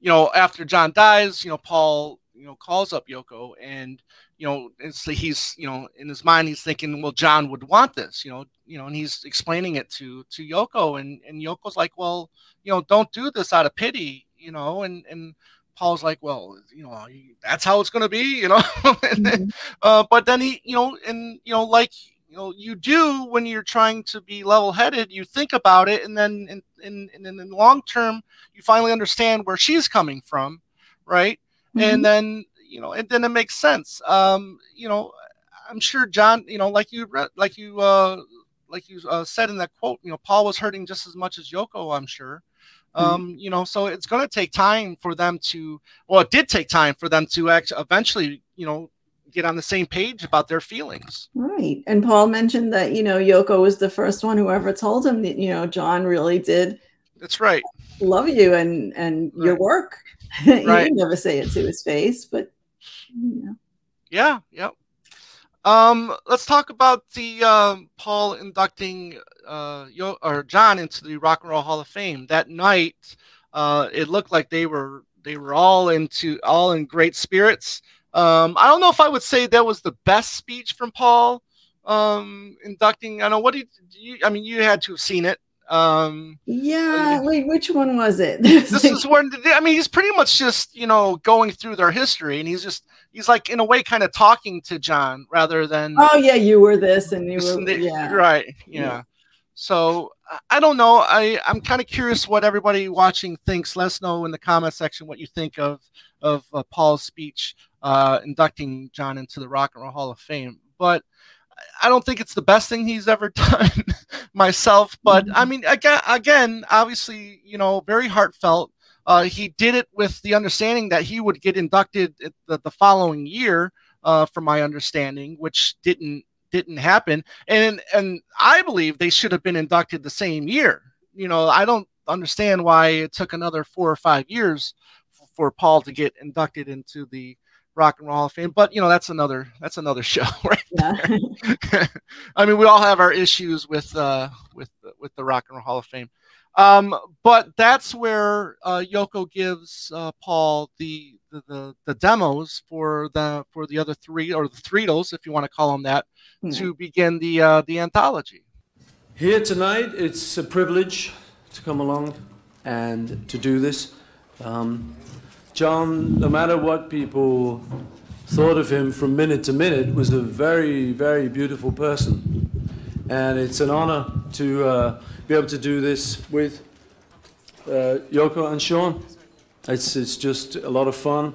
You know, after John dies, you know, Paul, you know, calls up Yoko and, you know, he's, you know, in his mind, he's thinking, well, John would want this, you know, you know, and he's explaining it to, to Yoko and, and Yoko's like, well, you know, don't do this out of pity, you know, and, and, Paul's like, well, you know, that's how it's going to be, you know. mm-hmm. uh, but then he, you know, and you know, like you know you do when you're trying to be level-headed you think about it and then in in, in, in the long term you finally understand where she's coming from right mm-hmm. and then you know and then it makes sense um you know i'm sure john you know like you read like you uh like you uh, said in that quote you know paul was hurting just as much as yoko i'm sure. Um you know so it's going to take time for them to well it did take time for them to actually eventually you know get on the same page about their feelings. Right. And Paul mentioned that, you know, Yoko was the first one who ever told him that, you know, John really did. That's right. Love you and and right. your work. Right. he never say it to his face, but you know. Yeah, yep. Um, let's talk about the um, Paul inducting uh, Yo- or John into the Rock and Roll Hall of Fame. That night, uh, it looked like they were they were all into all in great spirits. Um, I don't know if I would say that was the best speech from Paul um, inducting. I know what did you, I mean, you had to have seen it. Um, yeah, wait, which one was it? this is when I mean, he's pretty much just you know going through their history, and he's just he's like in a way kind of talking to John rather than. Oh yeah, you were this, and you were the, yeah, right, yeah. yeah. So I don't know. I I'm kind of curious what everybody watching thinks. Let us know in the comment section what you think of of uh, Paul's speech uh, inducting John into the Rock and Roll Hall of Fame. But I don't think it's the best thing he's ever done myself. But I mean, again, again, obviously, you know, very heartfelt. Uh, he did it with the understanding that he would get inducted the, the following year, uh, from my understanding, which didn't didn't happen. And and I believe they should have been inducted the same year. You know, I don't understand why it took another four or five years for Paul to get inducted into the Rock and Roll Hall of Fame. But you know, that's another that's another show, right? Yeah. I mean, we all have our issues with uh, with with the Rock and Roll Hall of Fame. Um, but that's where uh, Yoko gives uh, Paul the, the, the the demos for the for the other three or the Threedles, if you want to call them that, mm-hmm. to begin the uh, the anthology. Here tonight, it's a privilege to come along and to do this. Um, John, no matter what people thought of him from minute to minute, was a very, very beautiful person. And it's an honor to uh, be able to do this with uh, Yoko and Sean. It's, it's just a lot of fun,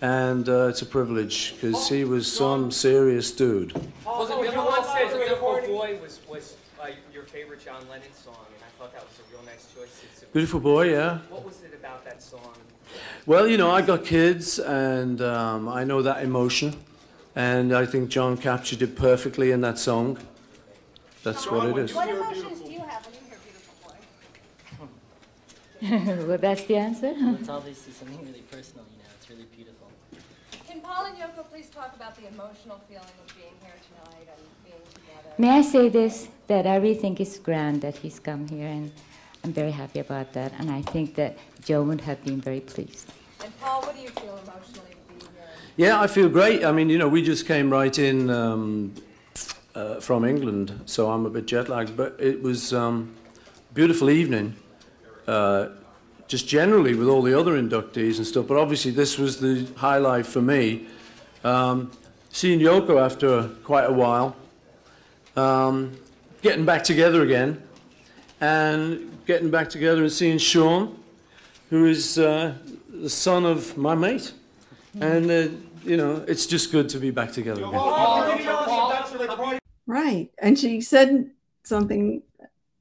and uh, it's a privilege because he was some serious dude. Well, the Bill once says Beautiful Boy was, was your favorite John Lennon song, and I thought that was a real nice choice. Beautiful Boy, yeah. What was it about that song? Well, you know, I got kids, and um, I know that emotion, and I think John captured it perfectly in that song. That's what it is. What emotions do you have when you hear Beautiful Boy? well, that's the answer. well, it's obviously something really personal, you know, it's really beautiful. Can Paul and Yoko please talk about the emotional feeling of being here tonight and being together? May I say this, that I really think it's grand that he's come here, and I'm very happy about that, and I think that Joe would have been very pleased. And Paul, what do you feel emotionally to here? Yeah, I feel great. I mean, you know, we just came right in um, uh, from England, so I'm a bit jet lagged, but it was um, a beautiful evening, uh, just generally with all the other inductees and stuff. But obviously, this was the highlight for me. Um, seeing Yoko after quite a while, um, getting back together again, and getting back together and seeing Sean, who is uh, the son of my mate. And, uh, you know, it's just good to be back together again. Right. And she said something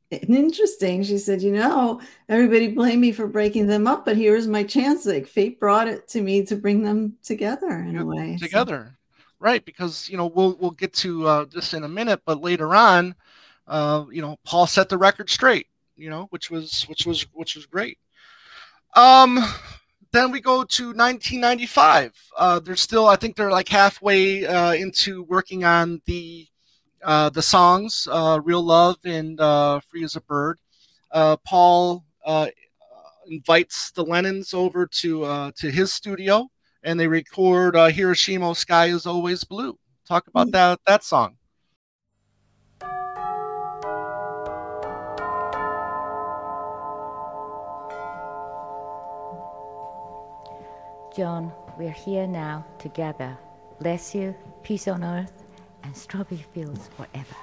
interesting. She said, You know, everybody blamed me for breaking them up, but here's my chance. Like fate brought it to me to bring them together in a way. So- together right because you know we'll we'll get to uh, this in a minute but later on uh, you know paul set the record straight you know which was which was which was great um then we go to 1995 uh, they're still i think they're like halfway uh, into working on the uh, the songs uh, real love and uh, free as a bird uh, paul uh, invites the lennons over to uh, to his studio and they record uh, Hiroshima Sky is Always Blue. Talk about that that song. John, we're here now together. Bless you, peace on earth, and strawberry fields forever.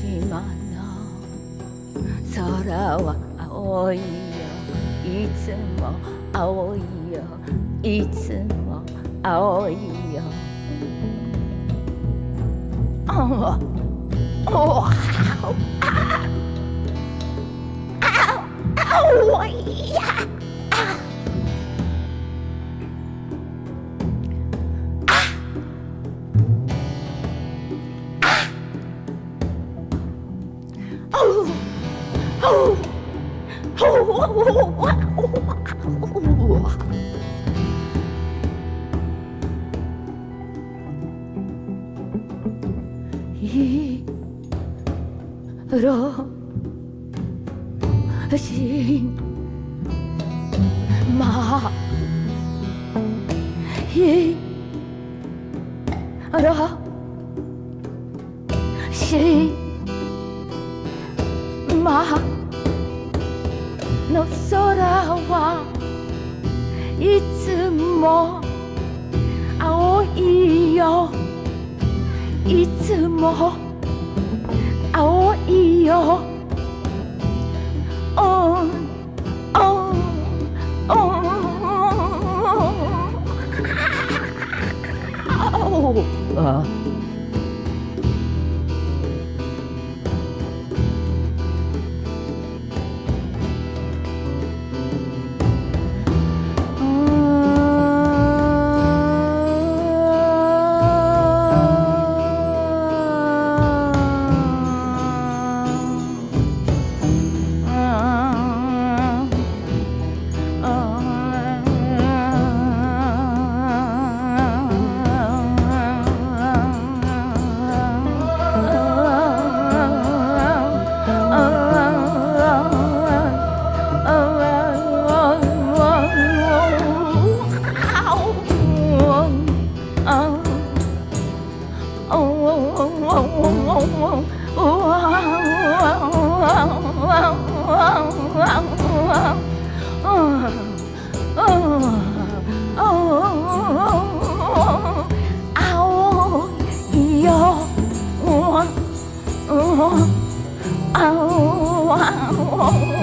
島の空は青いよ。いつも青いよ。いつも青いよ。ああああああああああああ Hiroshima.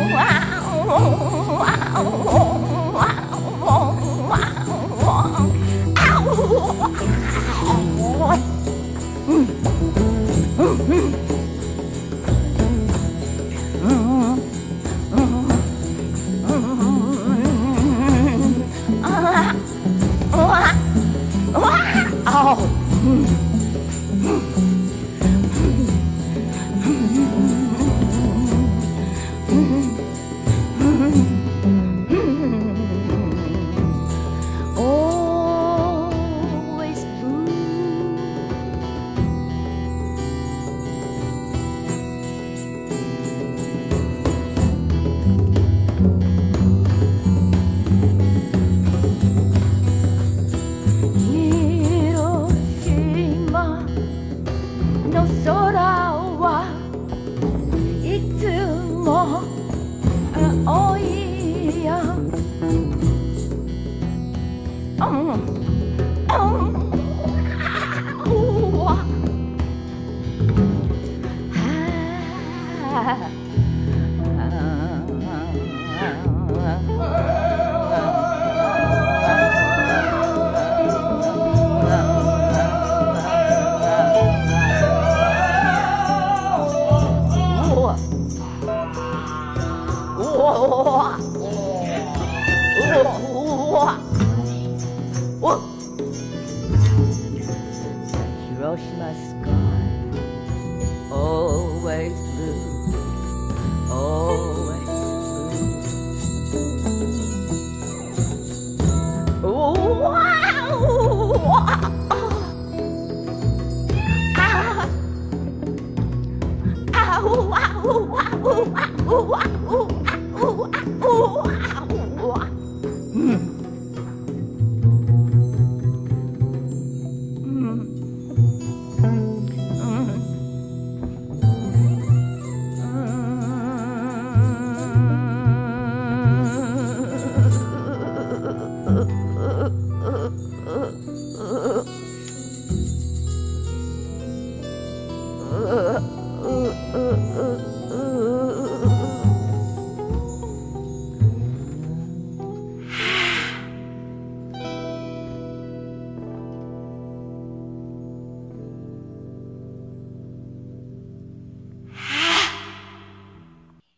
Always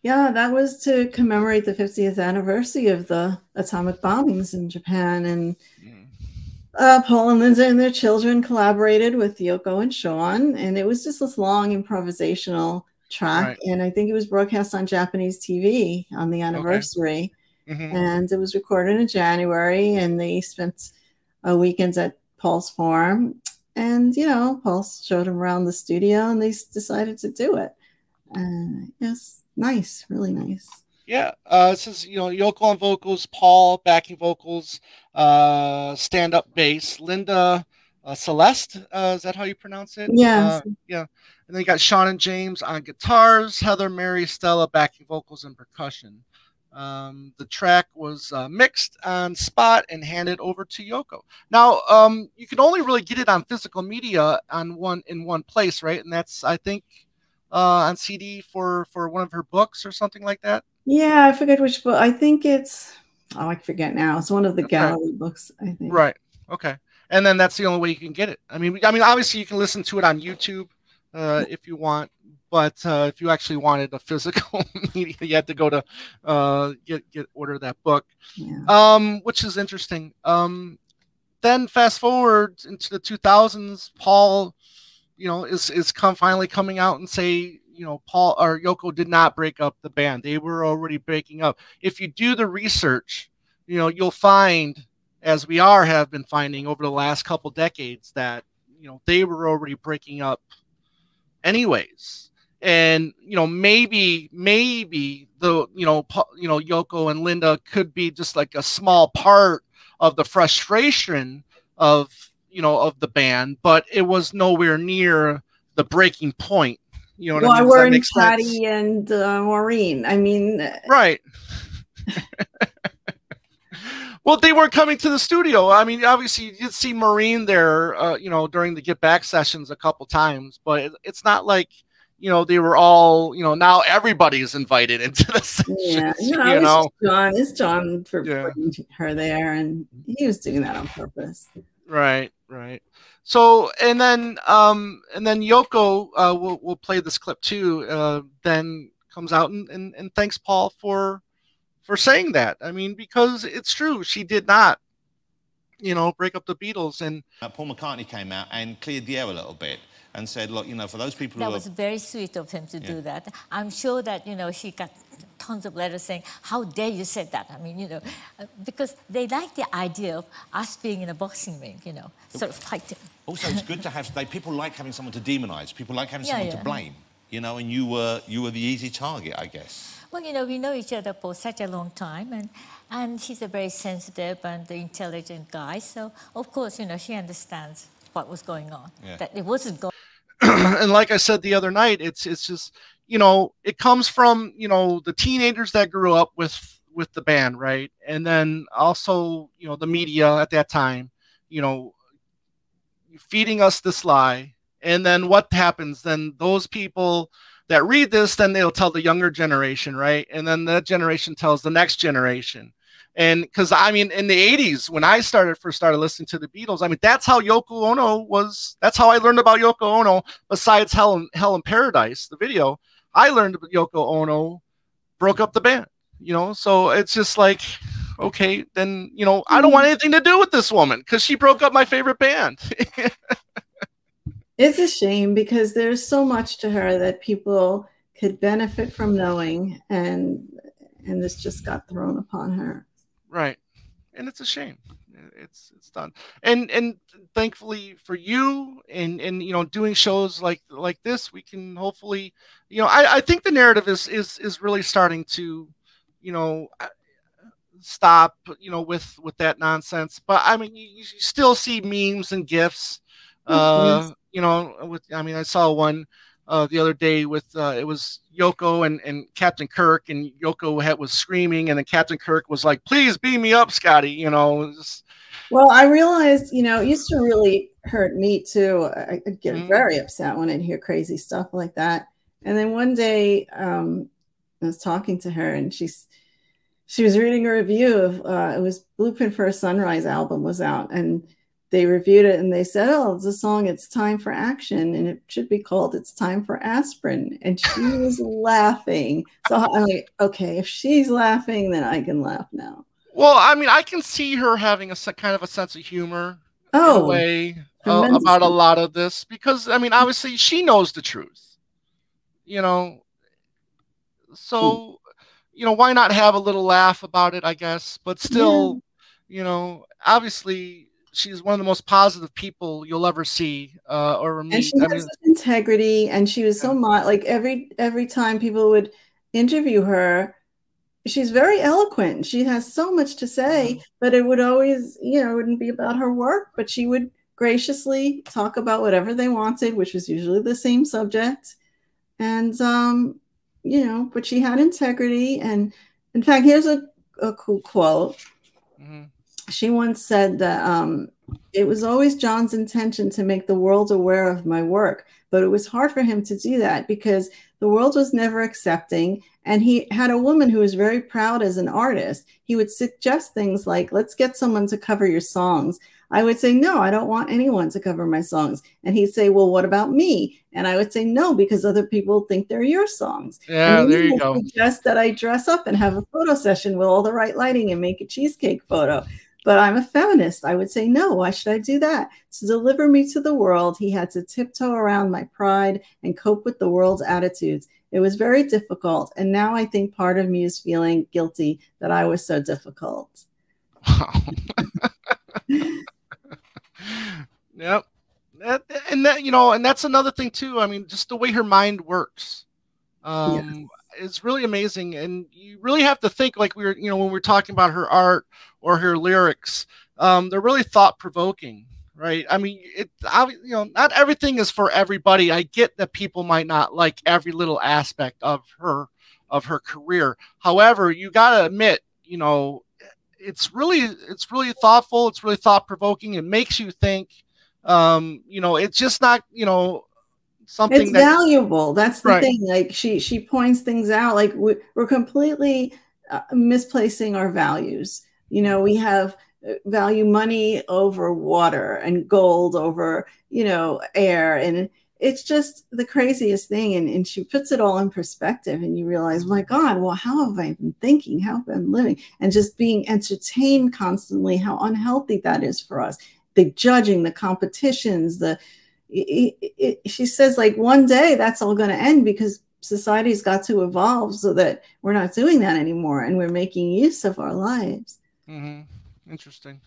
Yeah, that was to commemorate the 50th anniversary of the atomic bombings in Japan. And uh, Paul and Linda and their children collaborated with Yoko and Sean. And it was just this long improvisational track. Right. And I think it was broadcast on Japanese TV on the anniversary. Mhm. And it was recorded in January. And they spent uh, weekends at Paul's farm. And, you know, Paul showed them around the studio and they decided to do it. And yes, nice, really nice. Yeah, uh, it says you know Yoko on vocals, Paul backing vocals, uh, stand up bass, Linda uh, Celeste. Uh, is that how you pronounce it? Yeah, Uh, yeah. And then you got Sean and James on guitars, Heather, Mary, Stella backing vocals and percussion. Um, the track was uh, mixed on spot and handed over to Yoko. Now, um, you can only really get it on physical media on one in one place, right? And that's I think uh, on CD for for one of her books or something like that. Yeah, I forget which book. I think it's oh, I forget now. It's one of the gallery books. I think. Right. Okay. and then that's the only way you can get it. I mean, I mean, obviously you can listen to it on YouTube uh, if you want, but uh, if you actually wanted a physical media, you had to go to uh, get get order that book, Yeah. um, which is interesting. Um, then fast forward into the 2000s, Paul, you know, is is come finally coming out and say, you know, Paul or Yoko did not break up the band; they were already breaking up. If you do the research, you know, you'll find, as we are have been finding over the last couple decades, that you know they were already breaking up, anyways. And you know, maybe maybe the you know you know Yoko and Linda could be just like a small part of the frustration of you know of the band, but it was nowhere near the breaking point. You know what Well, I mean? We're in? Patty and uh, Maureen. I mean, Right. well, they were coming to the studio. I mean, obviously, you did see Maureen there, uh, you know, during the Get Back sessions a couple times, but it, it's not like, you know, they were all, you know, now everybody's invited into the sessions. yeah, you know, just John. It's John for Yeah. putting her there, and he was doing that on purpose. right, right. So, and then, um, and then Yoko, uh, will will play this clip too. Uh, then comes out and, and and thanks Paul for for saying that. I mean, because it's true, she did not, you know, break up the Beatles, and Uh, Paul McCartney came out and cleared the air a little bit and said, look, you know, for those people who That was are very sweet of him to Yeah. do that. I'm sure that, you know, she got tons of letters saying, how dare you say that? I mean, you know, uh, because they like the idea of us being in a boxing ring, you know, sort of fighting. Also, it's good to have. They, people like having someone to demonise. People like having Yeah, someone yeah. to blame. You know, and you were you were the easy target, I guess. Well, you know, we know each other for such a long time, and, and he's a very sensitive and intelligent guy. So, of course, you know, she understands what was going on, Yeah. that it wasn't going and like I said the other night, it's it's just you know it comes from you know the teenagers that grew up with with the band, right? And then also you know the media at that time, you know, feeding us this lie. And then what happens? Then those people that read this, then they'll tell the younger generation, right? And then that generation tells the next generation. And because I mean, in the 80s, when I started first started listening to the Beatles, I mean, that's how Yoko Ono was. That's how I learned about Yoko Ono. Besides Hell in, Hell in Paradise, the video, I learned about Yoko Ono broke up the band. You know, so it's just like, okay, then you know, I don't mm-hmm. want anything to do with this woman because she broke up my favorite band. It's a shame because there's so much to her that people could benefit from knowing, and and this just got thrown upon her. Right. And it's a shame. It's it's done. And and thankfully for you and and you know doing shows like like this we can hopefully you know i i think the narrative is is is really starting to you know uh, stop you know with with that nonsense. But i mean you, you still see memes and gifs uh course. you know with i mean i saw one uh, the other day with uh, it was Yoko and, and Captain Kirk and Yoko had, was screaming and then Captain Kirk was like, "Please beam me up, Scotty." You know, was- Well, I realized, you know, it used to really hurt me too. I, I'd get Mhm. very upset when I'd hear crazy stuff like that. And then one day, um, I was talking to her, and she's she was reading a review of uh, it was Blueprint for a Sunrise album was out, and they reviewed it, and they said, "Oh, it's a song. It's time for action, and it should be called It's Time for Aspirin." And she was laughing. So I'm like, okay, if she's laughing, then I can laugh now. well, I mean, I can see her having a kind of a sense of humor in a Oh, way uh, about a lot of this because I mean, obviously, she knows the truth. You know, so you know, why not have a little laugh about it? I guess, but still, you know, obviously. She's one of the most positive people you'll ever see uh, or meet. and she I had mean, such integrity and she was so much like every every time people would interview her she's very eloquent she has so much to say Mm-hmm. but it would always you know it wouldn't be about her work but she would graciously talk about whatever they wanted which was usually the same subject and um you know but she had integrity and in fact here's a, a cool quote mhm. She once said that um, it was always John's intention to make the world aware of my work, but it was hard for him to do that because the world was never accepting. And he had a woman who was very proud as an artist. He would suggest things like, let's get someone to cover your songs. I would say, no, I don't want anyone to cover my songs. And he'd say, well, what about me? And I would say, no, because other people think they're your songs. Yeah, there you go. Suggest that I dress up and have a photo session with all the right lighting and make a cheesecake photo. But I'm a feminist. I would say, no, why should I do that? To deliver me to the world, he had to tiptoe around my pride and cope with the world's attitudes. It was very difficult. And now I think part of me is feeling guilty that I was so difficult. Wow. yep. That, and that you know, and that's another thing too. I mean, just the way her mind works, um, yes. is really amazing. And you really have to think like we were, you know, when we are talking about her art or her lyrics, um, they're really thought provoking, right? I mean, it, I, you know, not everything is for everybody. I get that people might not like every little aspect of her of her career. However, you got to admit, you know, it's really it's really thoughtful. It's really thought provoking. It makes you think. Um, you know, it's just not you know something it's that, valuable. That's the right. thing. Like she she points things out. Like we, we're completely uh, misplacing our values. You know, we have uh, value money over water and gold over you know air and it's just the craziest thing. And, and she puts it all in perspective, and you realize, my God, well, how have I been thinking? How have I been living? And just being entertained constantly, how unhealthy that is for us. The judging, the competitions, the it, it, she says, like, one day that's all going to end because society's got to evolve so that we're not doing that anymore and we're making use of our lives. Mm-hmm. Interesting.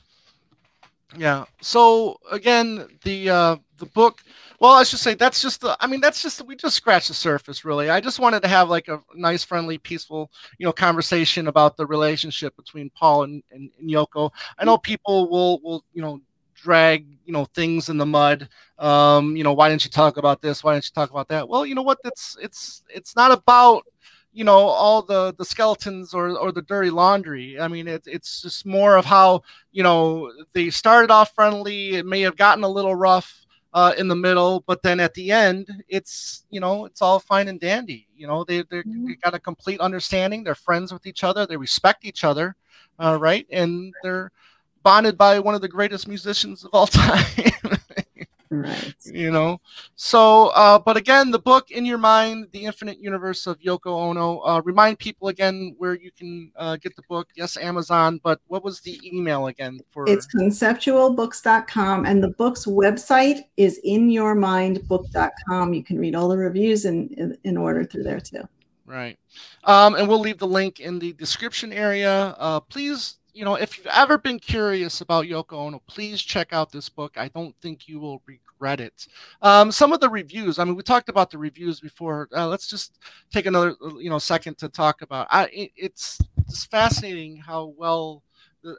Yeah. So again, the uh, the book. Well, I should say that's just the. I mean, that's just we just scratched the surface, really. I just wanted to have like a nice, friendly, peaceful, you know, conversation about the relationship between Paul and, and, and Yoko. I know people will will you know drag you know things in the mud. Um, you know, why didn't you talk about this? Why didn't you talk about that? Well, you know what? It's it's it's not about you know all the the skeletons or or the dirty laundry. I mean it, it's just more of how you know they started off friendly. It may have gotten a little rough uh, in the middle but then at the end it's you know it's all fine and dandy. You know they, mm-hmm. they got a complete understanding. They're friends with each other. They respect each other uh, right? And they're bonded by one of the greatest musicians of all time Right. You know, so, uh, but again, the book In Your Mind, The Infinite Universe of Yoko Ono. Uh, remind people again where you can uh, get the book. Yes, Amazon, but what was the email again for? It's conceptualbooks.com, and the book's website is inyourmindbook.com. You can read all the reviews in, in, in order through there too. Right. Um, and we'll leave the link in the description area. Uh, please you know, if you've ever been curious about Yoko Ono, please check out this book. I don't think you will regret it. Um, some of the reviews. I mean, we talked about the reviews before. Uh, let's just take another, you know, second to talk about. I, it, it's it's fascinating how well,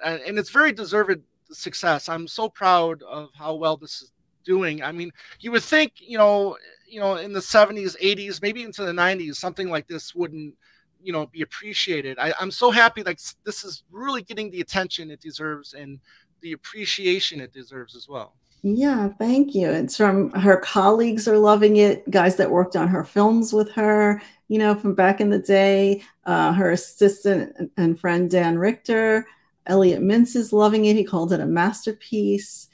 and it's very deserved success. I'm so proud of how well this is doing. I mean, you would think, you know, you know, in the 70s, 80s, maybe into the 90s, something like this wouldn't you know be appreciated. I, i'm so happy like this is really getting the attention it deserves and the appreciation it deserves as well. Yeah thank you. It's from her colleagues are loving it guys that worked on her films with her you know from back in the day. Uh, her assistant and friend dan richter elliot mintz is loving it. He called it a masterpiece.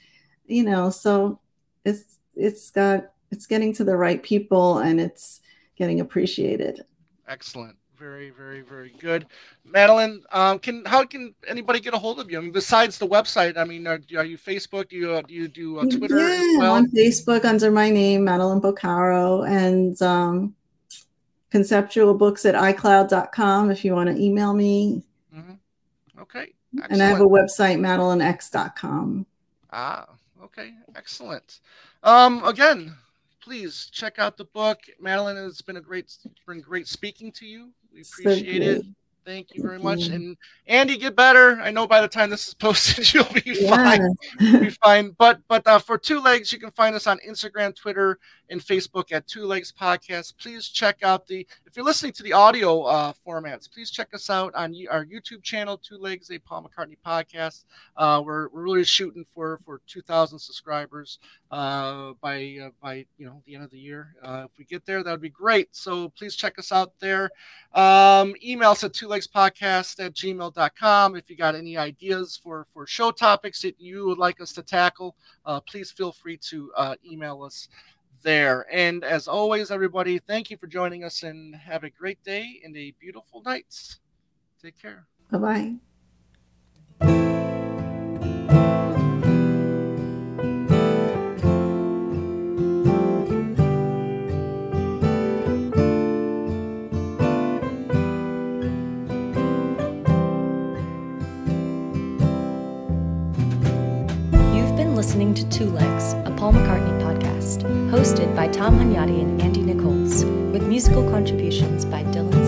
You know so it's it's got it's getting to the right people and it's getting appreciated. Excellent very, very, very good. Madeline, um, can how can anybody get a hold of you? I mean, besides the website, I mean, are, are you Facebook? Do you uh, do you do uh, Twitter? Yeah, well? on Facebook under my name, Madeline Bocaro, and um, conceptual books at iCloud.com if you want to email me. Mm-hmm. Okay. Excellent. And I have a website, madelinex.com. Ah, okay. Excellent. Um, again, please check out the book. Madeline, it's been a great, been great speaking to you. We appreciate it. Thank you very much. And Andy, get better. I know by the time this is posted, you'll be yeah. fine. You'll be fine. But but uh, for Two Legs, you can find us on Instagram, Twitter, and Facebook at Two Legs Podcast. Please check out the if you're listening to the audio uh, formats, please check us out on our YouTube channel, Two Legs, a Paul McCartney podcast. Uh, we're, we're really shooting for for 2,000 subscribers uh, by uh, by you know the end of the year. Uh, if we get there, that would be great. So please check us out there. Um, email us at two legs podcast at gmail.com. If you got any ideas for, for show topics that you would like us to tackle, uh, please feel free to uh, email us there. And as always, everybody, thank you for joining us and have a great day and a beautiful night. Take care. Bye bye. Listening to Two Legs, a Paul McCartney podcast, hosted by Tom Hunyadi and Andy Nichols, with musical contributions by Dylan